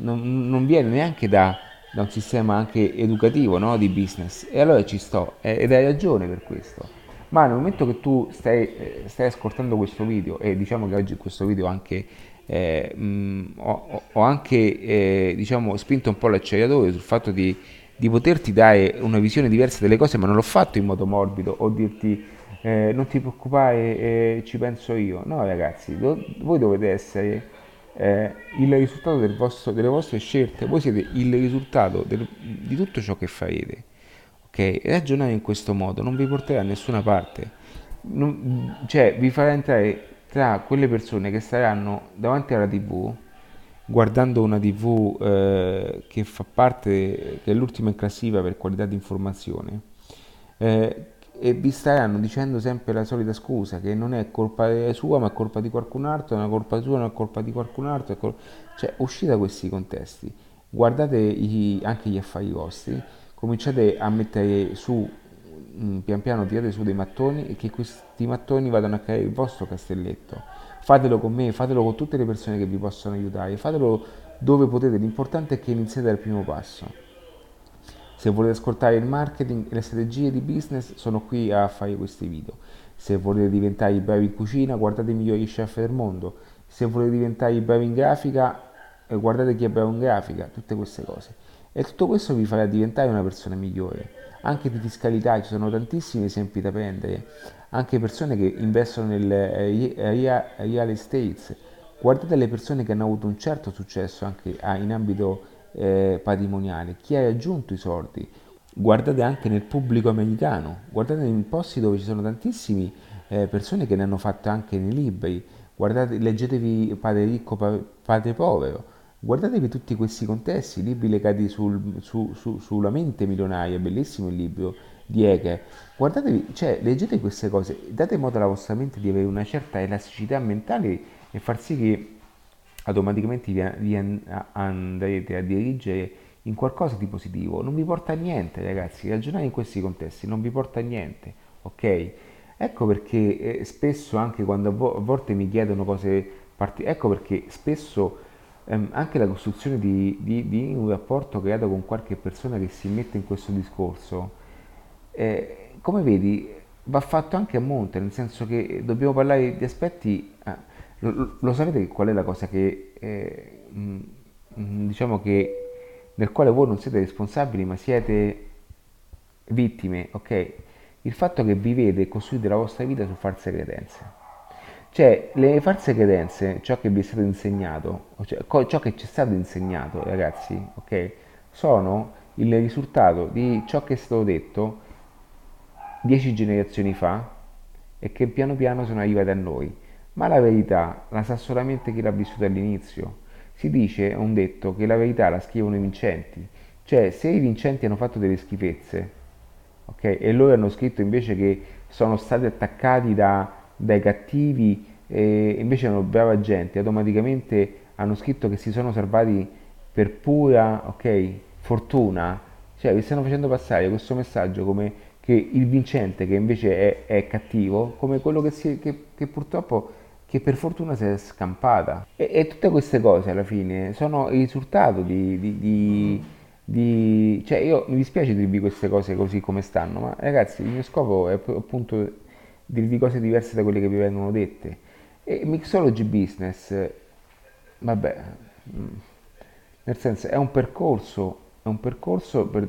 non, non, viene neanche da, da, un sistema anche educativo no? di business e allora ci sto eh, ed hai ragione per questo ma nel momento che tu stai, eh, stai ascoltando questo video e diciamo che oggi in questo video anche eh, ho, ho, anche eh, diciamo, spinto un po' l'acceleratore sul fatto di, di, poterti dare una visione diversa delle cose ma non l'ho fatto in modo morbido o dirti eh, non ti preoccupare ci penso io no ragazzi do, voi dovete essere eh, il risultato del vostro, delle vostre scelte, voi siete il risultato del, di tutto ciò che farete. Ok? Ragionare in questo modo non vi porterà a nessuna parte. Non, cioè, vi farà entrare tra quelle persone che staranno davanti alla TV guardando una TV eh, che fa parte dell'ultima in classifica per qualità di informazione, eh, e vi staranno dicendo sempre la solita scusa che non è colpa sua ma è colpa di qualcun altro, è colpa sua non è colpa di qualcun altro, col... cioè uscite da questi contesti, guardate i, anche gli affari vostri, cominciate a mettere su, mm, pian piano tirate su dei mattoni e che questi mattoni vadano a creare il vostro castelletto, fatelo con me, fatelo con tutte le persone che vi possono aiutare, fatelo dove potete, l'importante è che iniziate dal primo passo se volete ascoltare il marketing e le strategie di business, sono qui a fare questi video. Se volete diventare bravi in cucina, guardate i migliori chef del mondo. Se volete diventare bravi in grafica, eh, guardate chi è bravo in grafica, tutte queste cose. E tutto questo vi farà diventare una persona migliore. Anche di fiscalità ci sono tantissimi esempi da prendere, anche persone che investono nel eh, real estate. Guardate le persone che hanno avuto un certo successo anche ah, in ambito eh, patrimoniale, chi ha aggiunto i soldi. Guardate anche nel pubblico americano, guardate in posti dove ci sono tantissime eh, persone che ne hanno fatto anche nei libri, guardate, leggetevi Padre ricco, Padre povero, guardatevi tutti questi contesti, libri legati sul, su, su, sulla mente milionaria, bellissimo il libro, di Hegel. Guardatevi, cioè, leggete queste cose, date modo alla vostra mente di avere una certa elasticità mentale e far sì che automaticamente vi, vi andrete a dirigere in qualcosa di positivo. Non vi porta a niente, ragazzi, ragionare in questi contesti non vi porta a niente, ok? Ecco perché eh, spesso anche quando a, vo- a, volte mi chiedono cose particolari, ecco perché spesso ehm, anche la costruzione di, di, di, un rapporto creato con qualche persona che si mette in questo discorso, eh, come vedi, va fatto anche a monte, nel senso che dobbiamo parlare di aspetti... Eh, lo, lo, sapete qual è la cosa che... Eh, mh, diciamo che nel quale voi non siete responsabili ma siete vittime, ok? Il fatto che vivete e costruite la vostra vita su false credenze. Cioè, le false credenze, ciò che vi è stato insegnato, cioè, ciò che ci è stato insegnato, ragazzi, ok? Sono il risultato di ciò che è stato detto dieci generazioni fa e che piano piano sono arrivate a noi. Ma la verità la sa solamente chi l'ha vissuta all'inizio. Si dice, è un detto, che la verità la scrivono i vincenti. Cioè, se i vincenti hanno fatto delle schifezze, ok? E loro hanno scritto invece che sono stati attaccati da, dai cattivi e invece erano brava gente, automaticamente hanno scritto che si sono salvati per pura, ok, fortuna. Cioè, vi stanno facendo passare questo messaggio come che il vincente, che invece è, è cattivo, come quello che, si, che, che purtroppo che per fortuna si è scampata. E, e, tutte queste cose alla fine sono il risultato di, di, di, di, Cioè io mi dispiace dirvi queste cose così come stanno, ma ragazzi il mio scopo è appunto dirvi cose diverse da quelle che vi vengono dette. E Mixology Business, vabbè, mm, nel senso è un percorso, è un percorso per,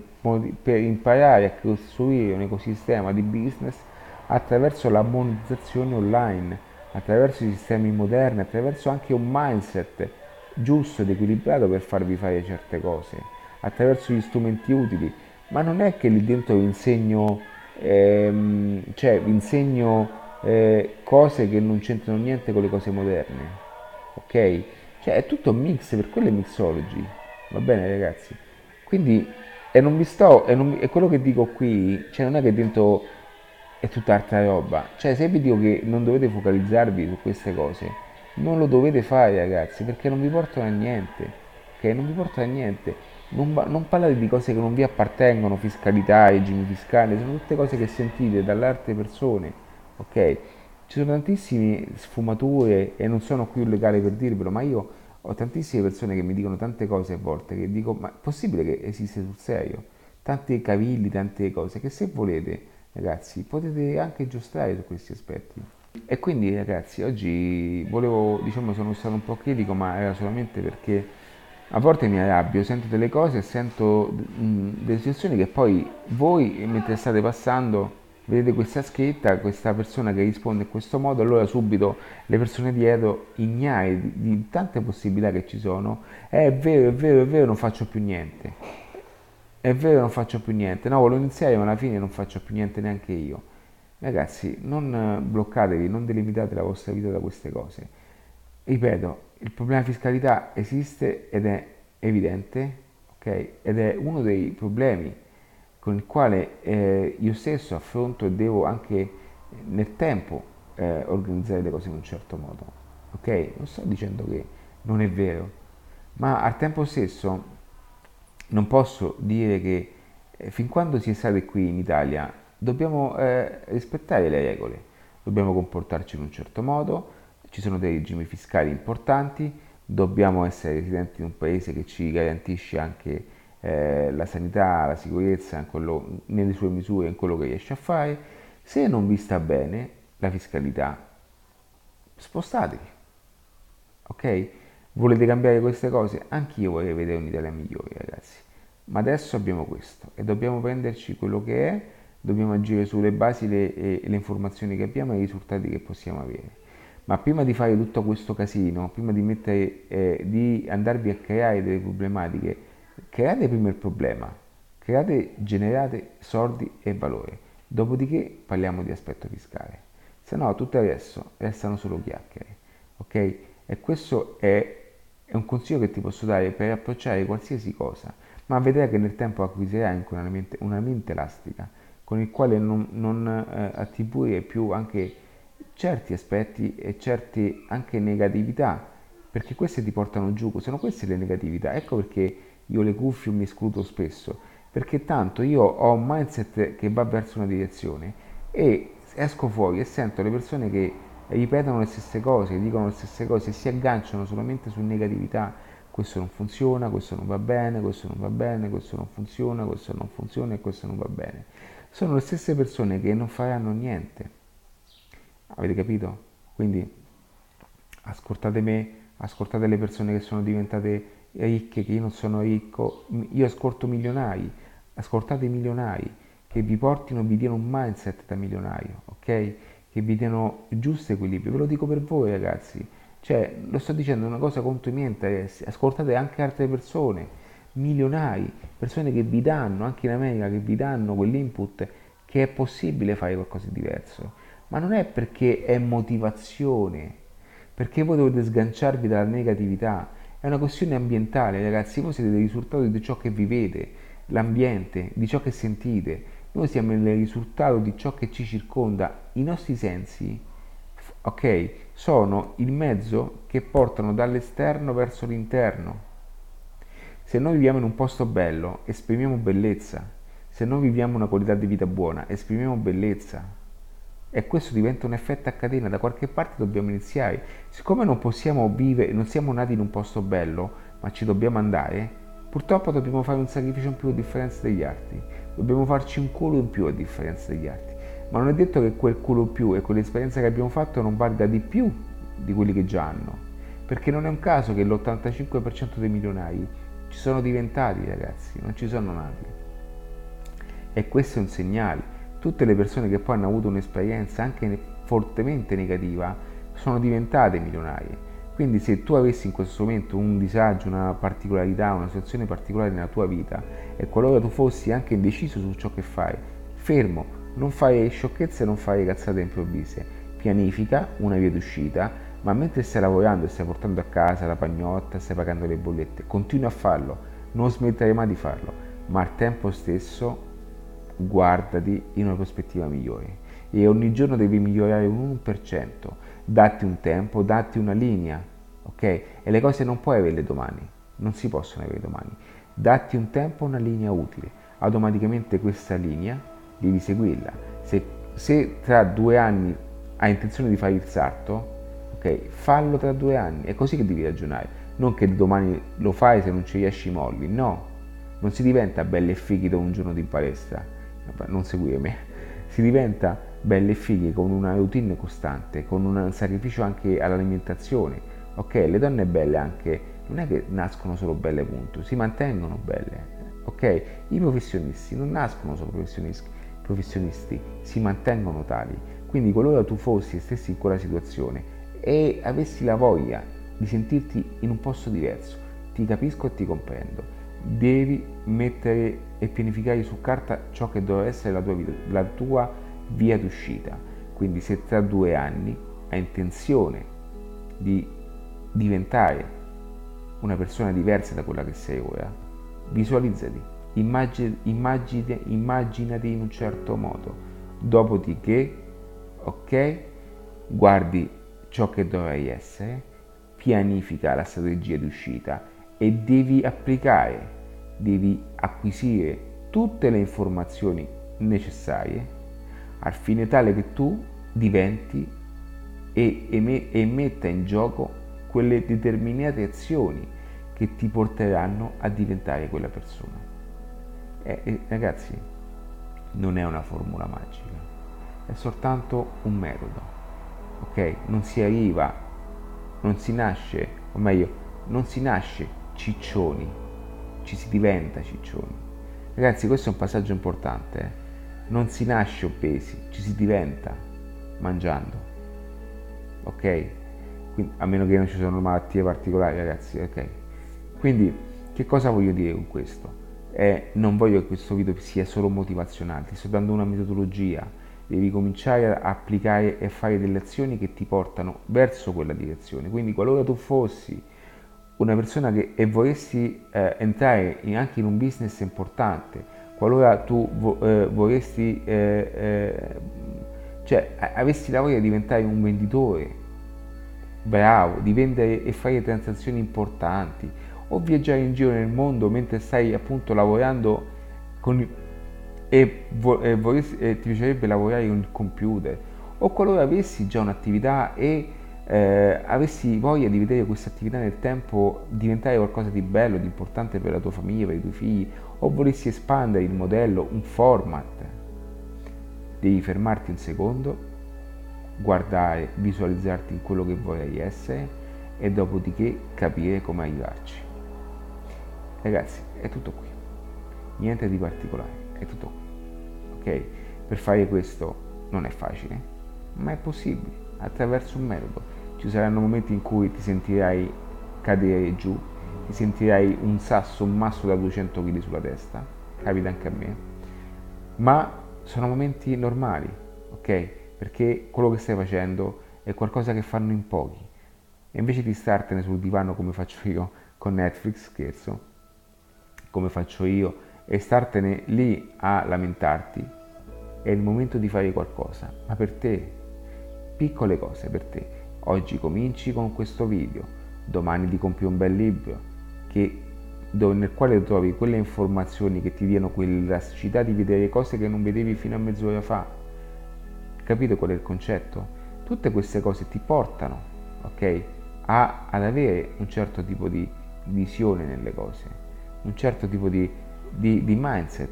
per imparare a costruire un ecosistema di business attraverso la monetizzazione online attraverso i sistemi moderni, attraverso anche un mindset giusto ed equilibrato per farvi fare certe cose, attraverso gli strumenti utili, ma non è che lì dentro vi insegno, ehm, cioè vi insegno eh, cose che non c'entrano niente con le cose moderne, ok? Cioè è tutto un mix, per quello è mixology, va bene ragazzi? Quindi, e non vi sto, e, e quello che dico qui, cioè non è che dentro è tutt'altra roba. Cioè, se vi dico che non dovete focalizzarvi su queste cose, non lo dovete fare, ragazzi, perché non vi portano a niente. Ok? Non vi portano a niente. Non, non parlate di cose che non vi appartengono, fiscalità, regimi fiscali, sono tutte cose che sentite dalle altre persone. Ok? Ci sono tantissime sfumature e non sono qui un legale per dirvelo, ma io ho tantissime persone che mi dicono tante cose a volte che dico, ma è possibile che esiste sul serio? Tanti cavilli, tante cose che se volete ragazzi, potete anche giostrare su questi aspetti. E quindi ragazzi, oggi volevo, diciamo, sono stato un po' critico, ma era solamente perché a volte mi arrabbio, sento delle cose e sento mh, delle situazioni che poi voi, mentre state passando, vedete questa scritta, questa persona che risponde in questo modo, allora subito le persone dietro, ignare di, di tante possibilità che ci sono, eh, è vero, è vero, è vero, non faccio più niente è vero non faccio più niente, no volevo iniziare ma alla fine non faccio più niente neanche io. Ragazzi, non eh, bloccatevi, non delimitate la vostra vita da queste cose. Ripeto, il problema fiscalità esiste ed è evidente, ok? Ed è uno dei problemi con il quale eh, io stesso affronto e devo anche nel tempo eh, organizzare le cose in un certo modo, ok? Non sto dicendo che non è vero, ma al tempo stesso non posso dire che eh, fin quando si è stati qui in Italia dobbiamo eh, rispettare le regole, dobbiamo comportarci in un certo modo, ci sono dei regimi fiscali importanti, dobbiamo essere residenti in un paese che ci garantisce anche eh, la sanità, la sicurezza quello, nelle sue misure, in quello che riesce a fare. Se non vi sta bene la fiscalità, spostatevi. Ok? Volete cambiare queste cose? Anch'io vorrei vedere un'Italia migliore, ragazzi. Ma adesso abbiamo questo e dobbiamo prenderci quello che è, dobbiamo agire sulle basi le, e le informazioni che abbiamo e i risultati che possiamo avere. Ma prima di fare tutto questo casino, prima di, mettere, eh, di andarvi a creare delle problematiche, create prima il problema, create, generate soldi e valore. Dopodiché parliamo di aspetto fiscale. Se no, tutto resto restano solo chiacchiere. Ok? E questo è è un consiglio che ti posso dare per approcciare qualsiasi cosa, ma vedrai che nel tempo acquisirai anche una mente, una mente elastica, con il quale non, non eh, attribuire più anche certi aspetti e certe anche negatività, perché queste ti portano giù, sono queste le negatività. Ecco perché io le cuffie mi escludo spesso, perché tanto io ho un mindset che va verso una direzione e esco fuori e sento le persone che ripetono le stesse cose, dicono le stesse cose e si agganciano solamente su negatività. Questo non funziona, questo non va bene, questo non va bene, questo non funziona, questo non funziona e questo non va bene. Sono le stesse persone che non faranno niente. Avete capito? Quindi ascoltate me, ascoltate le persone che sono diventate ricche, che io non sono ricco, io ascolto milionari, ascoltate i milionari che vi portino, vi diano un mindset da milionario, ok? Che vi diano giusto equilibrio. Ve lo dico per voi ragazzi, cioè lo sto dicendo una cosa contro i miei interessi, ascoltate anche altre persone, milionari, persone che vi danno, anche in America, che vi danno quell'input che è possibile fare qualcosa di diverso. Ma non è perché è motivazione, perché voi dovete sganciarvi dalla negatività, è una questione ambientale, ragazzi, voi siete il risultato di ciò che vivete, l'ambiente, di ciò che sentite. Noi siamo il risultato di ciò che ci circonda. I nostri sensi, ok, sono il mezzo che portano dall'esterno verso l'interno. Se noi viviamo in un posto bello, esprimiamo bellezza. Se noi viviamo una qualità di vita buona, esprimiamo bellezza. E questo diventa un effetto a catena, da qualche parte dobbiamo iniziare. Siccome non possiamo vivere, non siamo nati in un posto bello, ma ci dobbiamo andare, purtroppo dobbiamo fare un sacrificio in più a differenza degli altri. Dobbiamo farci un culo in più a differenza degli altri. Ma non è detto che quel culo in più e quell'esperienza che abbiamo fatto non valga di più di quelli che già hanno. Perché non è un caso che l'85% dei milionari ci sono diventati, ragazzi, non ci sono nati. E questo è un segnale. Tutte le persone che poi hanno avuto un'esperienza anche fortemente negativa sono diventate milionarie. Quindi se tu avessi in questo momento un disagio, una particolarità, una situazione particolare nella tua vita e qualora tu fossi anche indeciso su ciò che fai, fermo, non fai sciocchezze, non fai cazzate improvvise, pianifica una via d'uscita, ma mentre stai lavorando e stai portando a casa la pagnotta, stai pagando le bollette, continua a farlo, non smettere mai di farlo, ma al tempo stesso guardati in una prospettiva migliore. E ogni giorno devi migliorare un 1%, datti un tempo, datti una linea, ok? E le cose non puoi averle domani, non si possono avere domani. Datti un tempo, una linea utile, automaticamente questa linea devi seguirla. Se, se tra due anni hai intenzione di fare il salto, ok? Fallo tra due anni, è così che devi ragionare. Non che domani lo fai se non ci riesci molli, no. Non si diventa belli e fighi da un giorno di palestra, non seguire me. Si diventa belli e fighi con una routine costante, con un sacrificio anche all'alimentazione. Ok, le donne belle anche non è che nascono solo belle punto, si mantengono belle. Ok, i professionisti non nascono solo professionisti, professionisti si mantengono tali. Quindi qualora tu fossi e stessi in quella situazione e avessi la voglia di sentirti in un posto diverso, ti capisco e ti comprendo. Devi mettere e pianificare su carta ciò che dovrà essere la tua, vita, la tua via d'uscita. Quindi se tra due anni hai intenzione di diventare una persona diversa da quella che sei ora, visualizzati, immagine, immaginati in un certo modo, dopodiché, ok, guardi ciò che dovrai essere, pianifica la strategia di uscita e devi applicare, devi acquisire tutte le informazioni necessarie al fine tale che tu diventi e, metta in gioco quelle determinate azioni che ti porteranno a diventare quella persona. E, e, ragazzi, non è una formula magica, è soltanto un metodo, ok? Non si arriva, non si nasce, o meglio, non si nasce ciccioni, ci si diventa ciccioni. Ragazzi, questo è un passaggio importante, eh? Non si nasce obesi, ci si diventa mangiando, ok? Quindi, a meno che non ci siano malattie particolari, ragazzi, ok? Quindi, che cosa voglio dire con questo? Eh, non voglio che questo video sia solo motivazionale, ti sto dando una metodologia, devi cominciare a applicare e fare delle azioni che ti portano verso quella direzione. Quindi, qualora tu fossi una persona che e volessi eh, entrare in, anche in un business importante, qualora tu vo- eh, vorresti, eh, eh, cioè avessi la voglia di diventare un venditore bravo, di vendere e fare transazioni importanti, o viaggiare in giro nel mondo mentre stai appunto lavorando con, e, vo- e, vorresti, e ti piacerebbe lavorare con il computer, o qualora avessi già un'attività e eh, avessi voglia di vedere questa attività nel tempo diventare qualcosa di bello, di importante per la tua famiglia, per i tuoi figli, o volessi espandere il modello, un format, devi fermarti un secondo, guardare, visualizzarti in quello che vorrei essere e dopodiché capire come arrivarci. Ragazzi, è tutto qui. Niente di particolare, è tutto qui. Ok? Per fare questo non è facile, ma è possibile attraverso un metodo ci saranno momenti in cui ti sentirai cadere giù, ti sentirai un sasso, un masso da 200 kg sulla testa, capita anche a me, ma sono momenti normali, ok? Perché quello che stai facendo è qualcosa che fanno in pochi. E invece di startene sul divano come faccio io con Netflix, scherzo, come faccio io, e startene lì a lamentarti, è il momento di fare qualcosa, ma per te, piccole cose per te, Oggi cominci con questo video, domani ti compri un bel libro che, dove, nel quale trovi quelle informazioni che ti diano quell'elasticità di vedere cose che non vedevi fino a mezz'ora fa. Capito qual è il concetto? Tutte queste cose ti portano, ok, a, ad avere un certo tipo di visione nelle cose, un certo tipo di, di, di mindset,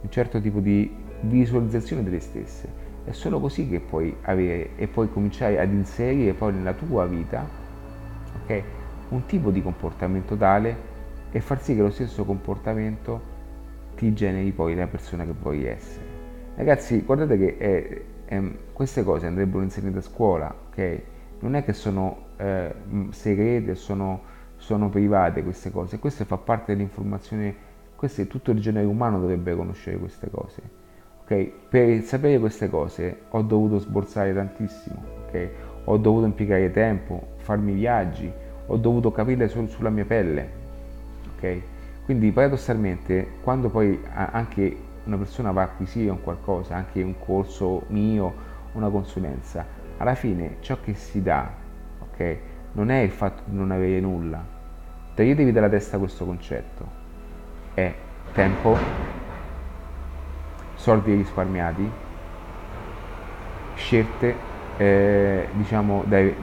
un certo tipo di visualizzazione delle stesse è solo così che puoi avere e puoi cominciare ad inserire poi nella tua vita okay, un tipo di comportamento tale e far sì che lo stesso comportamento ti generi poi la persona che vuoi essere. Ragazzi, guardate che è, è, queste cose andrebbero insegnate a scuola, ok? Non è che sono eh, segrete, sono, sono private queste cose, questo fa parte dell'informazione, questo è tutto il genere umano dovrebbe conoscere queste cose Okay? Per sapere queste cose ho dovuto sborsare tantissimo, okay? ho dovuto impiegare tempo, farmi viaggi, ho dovuto capire solo sulla mia pelle. Okay? Quindi paradossalmente quando poi anche una persona va a acquisire un qualcosa, anche un corso mio, una consulenza, alla fine ciò che si dà okay, non è il fatto di non avere nulla. Toglietevi dalla testa questo concetto. È tempo, soldi risparmiati, scelte, eh, diciamo, dai,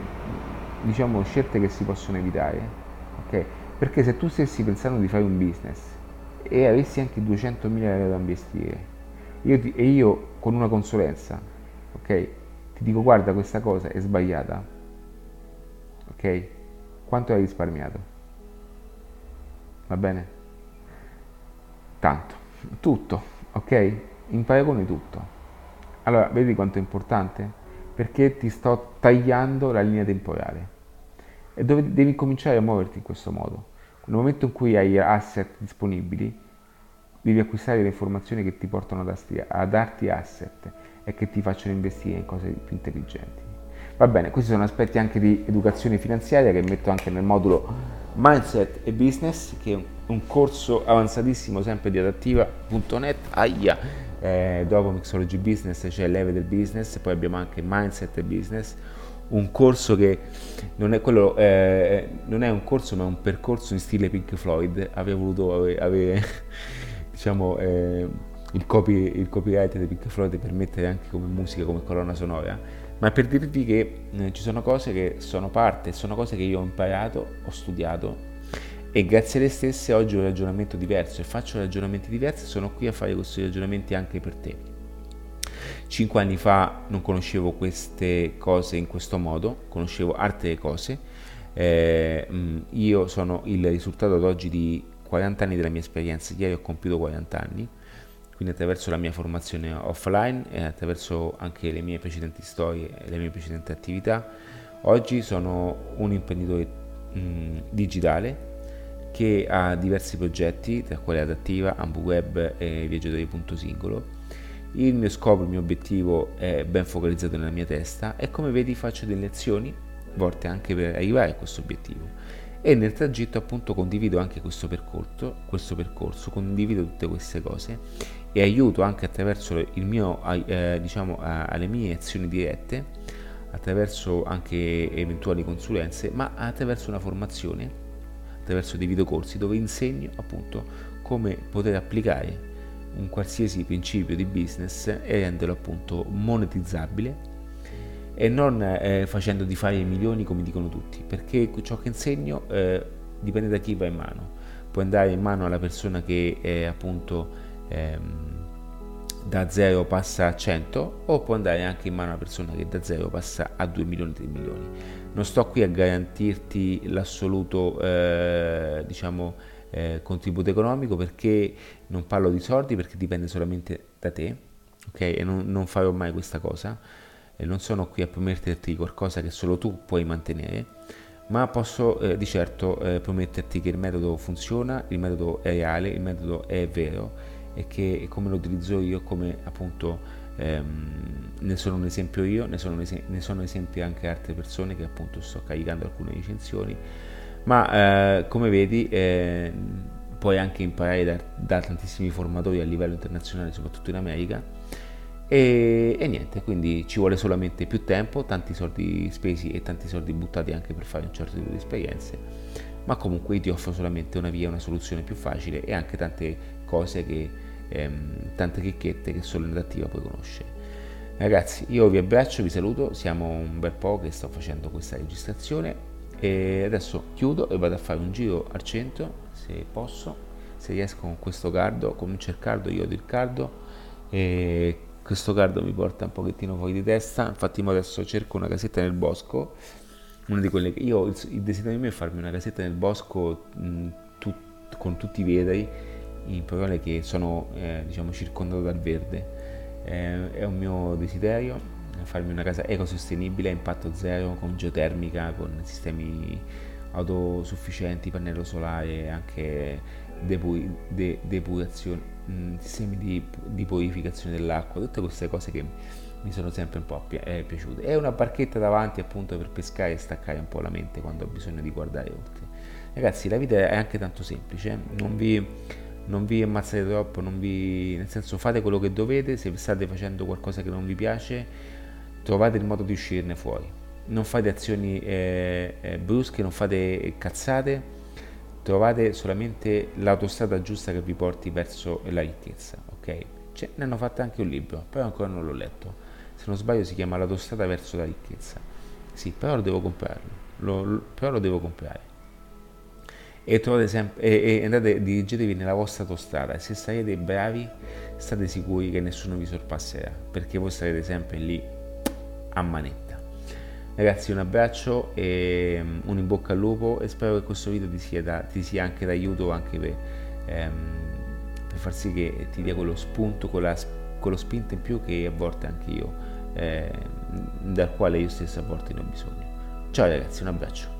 diciamo, scelte che si possono evitare, ok? Perché se tu stessi pensando di fare un business e avessi anche 200.000 euro da investire, io ti, e io con una consulenza, ok? Ti dico guarda questa cosa è sbagliata, ok? Quanto hai risparmiato? Va bene? Tanto, tutto, ok? in paragone tutto. Allora, vedi quanto è importante? Perché ti sto tagliando la linea temporale e dove devi cominciare a muoverti in questo modo. Nel momento in cui hai asset disponibili, devi acquistare le informazioni che ti portano a darti asset e che ti facciano investire in cose più intelligenti. Va bene, questi sono aspetti anche di educazione finanziaria che metto anche nel modulo Mindset e Business, che è un corso avanzatissimo sempre di adattiva.net. Aia! Eh, dopo Mixology Business c'è Leve del Business, poi abbiamo anche Mindset Business, un corso che non è, quello, eh, non è un corso ma è un percorso in stile Pink Floyd, avevo voluto avere, avere <laughs> diciamo, eh, il, copy, il, copyright di Pink Floyd per mettere anche come musica, come colonna sonora, ma per dirvi che eh, ci sono cose che sono parte, sono cose che io ho imparato, ho studiato e grazie alle stesse oggi ho un ragionamento diverso e faccio ragionamenti diversi e sono qui a fare questi ragionamenti anche per te. Cinque anni fa non conoscevo queste cose in questo modo, conoscevo altre cose. Eh, mm, io sono il risultato ad oggi di 40 anni della mia esperienza, ieri ho compiuto 40 anni, quindi attraverso la mia formazione offline e attraverso anche le mie precedenti storie e le mie precedenti attività, oggi sono un imprenditore mh, mm, digitale che ha diversi progetti, tra cui Adattiva, AmbuWeb e Viaggiatori.singolo. Il mio scopo, il mio obiettivo è ben focalizzato nella mia testa e come vedi faccio delle azioni volte anche per arrivare a questo obiettivo. e nel tragitto appunto condivido anche questo percorso, questo percorso condivido tutte queste cose e aiuto anche attraverso il mio, eh, diciamo, alle mie azioni dirette, attraverso anche eventuali consulenze, ma attraverso una formazione, attraverso dei videocorsi dove insegno appunto come poter applicare un qualsiasi principio di business e renderlo appunto monetizzabile e non eh, facendo di fare milioni come dicono tutti, perché ciò che insegno eh, dipende da chi va in mano. Può andare in mano alla persona che è appunto ehm, da 0 passa a 100 o può andare anche in mano alla persona che da 0 passa a 2 milioni, 3 milioni. Non sto qui a garantirti l'assoluto eh, diciamo, eh, contributo economico perché non parlo di soldi perché dipende solamente da te ok? E non, non farò mai questa cosa. E non sono qui a prometterti qualcosa che solo tu puoi mantenere, ma posso eh, di certo eh, prometterti che il metodo funziona, il metodo è reale, il metodo è vero e che come lo utilizzo io, come appunto ehm, ne sono un esempio io, ne sono, es- ne sono esempi anche altre persone che appunto sto caricando alcune recensioni, ma eh, come vedi eh, puoi anche imparare da, da tantissimi formatori a livello internazionale, soprattutto in America. E, e, niente, quindi ci vuole solamente più tempo, tanti soldi spesi e tanti soldi buttati anche per fare un certo tipo di esperienze, ma comunque ti offro solamente una via, una soluzione più facile e anche tante cose che, ehm, tante chicchette che solo in adattiva puoi conoscere. Ragazzi, io vi abbraccio, vi saluto, siamo un bel po' che sto facendo questa registrazione e adesso chiudo e vado a fare un giro al centro, se posso, se riesco con questo cardo, comincio il cardo, io odio il cardo e questo cardo mi porta un pochettino fuori di testa, infatti adesso cerco una casetta nel bosco, una di quelle che io, il, desiderio mio è farmi una casetta nel bosco mh, tut, con tutti i vetri, in parole che sono eh, diciamo circondato dal verde, eh, è un mio desiderio farmi una casa ecosostenibile a impatto zero con geotermica, con sistemi autosufficienti, pannello solare, anche depu- de- depurazione mh, sistemi di, di, purificazione dell'acqua, tutte queste cose che mi sono sempre un po' pi- eh, piaciute. E una barchetta davanti appunto per pescare e staccare un po' la mente quando ho bisogno di guardare oltre. Ragazzi, la vita è anche tanto semplice, eh. non vi, non vi ammazzate troppo, vi, nel senso fate quello che dovete, se state facendo qualcosa che non vi piace, trovate il modo di uscirne fuori. Non fate azioni eh, eh, brusche, non fate cazzate, trovate solamente l'autostrada giusta che vi porti verso la ricchezza, ok? Cioè, ne hanno fatto anche un libro, però ancora non l'ho letto. Se non sbaglio si chiama L'autostrada verso la ricchezza. Sì, però lo devo comprarlo, lo, lo, però lo devo comprare. E, sempre, e, e andate, dirigetevi nella vostra autostrada e se sarete bravi state sicuri che nessuno vi sorpasserà, perché voi sarete sempre lì a manetta. Ragazzi un abbraccio e mm, un in bocca al lupo e spero che questo video ti sia, da, ti sia anche d'aiuto anche per, ehm, per, far sì che ti dia quello spunto, quella, quello spinto in più che a volte anche io, eh, dal quale io stesso a volte ne ho bisogno. Ciao ragazzi, un abbraccio.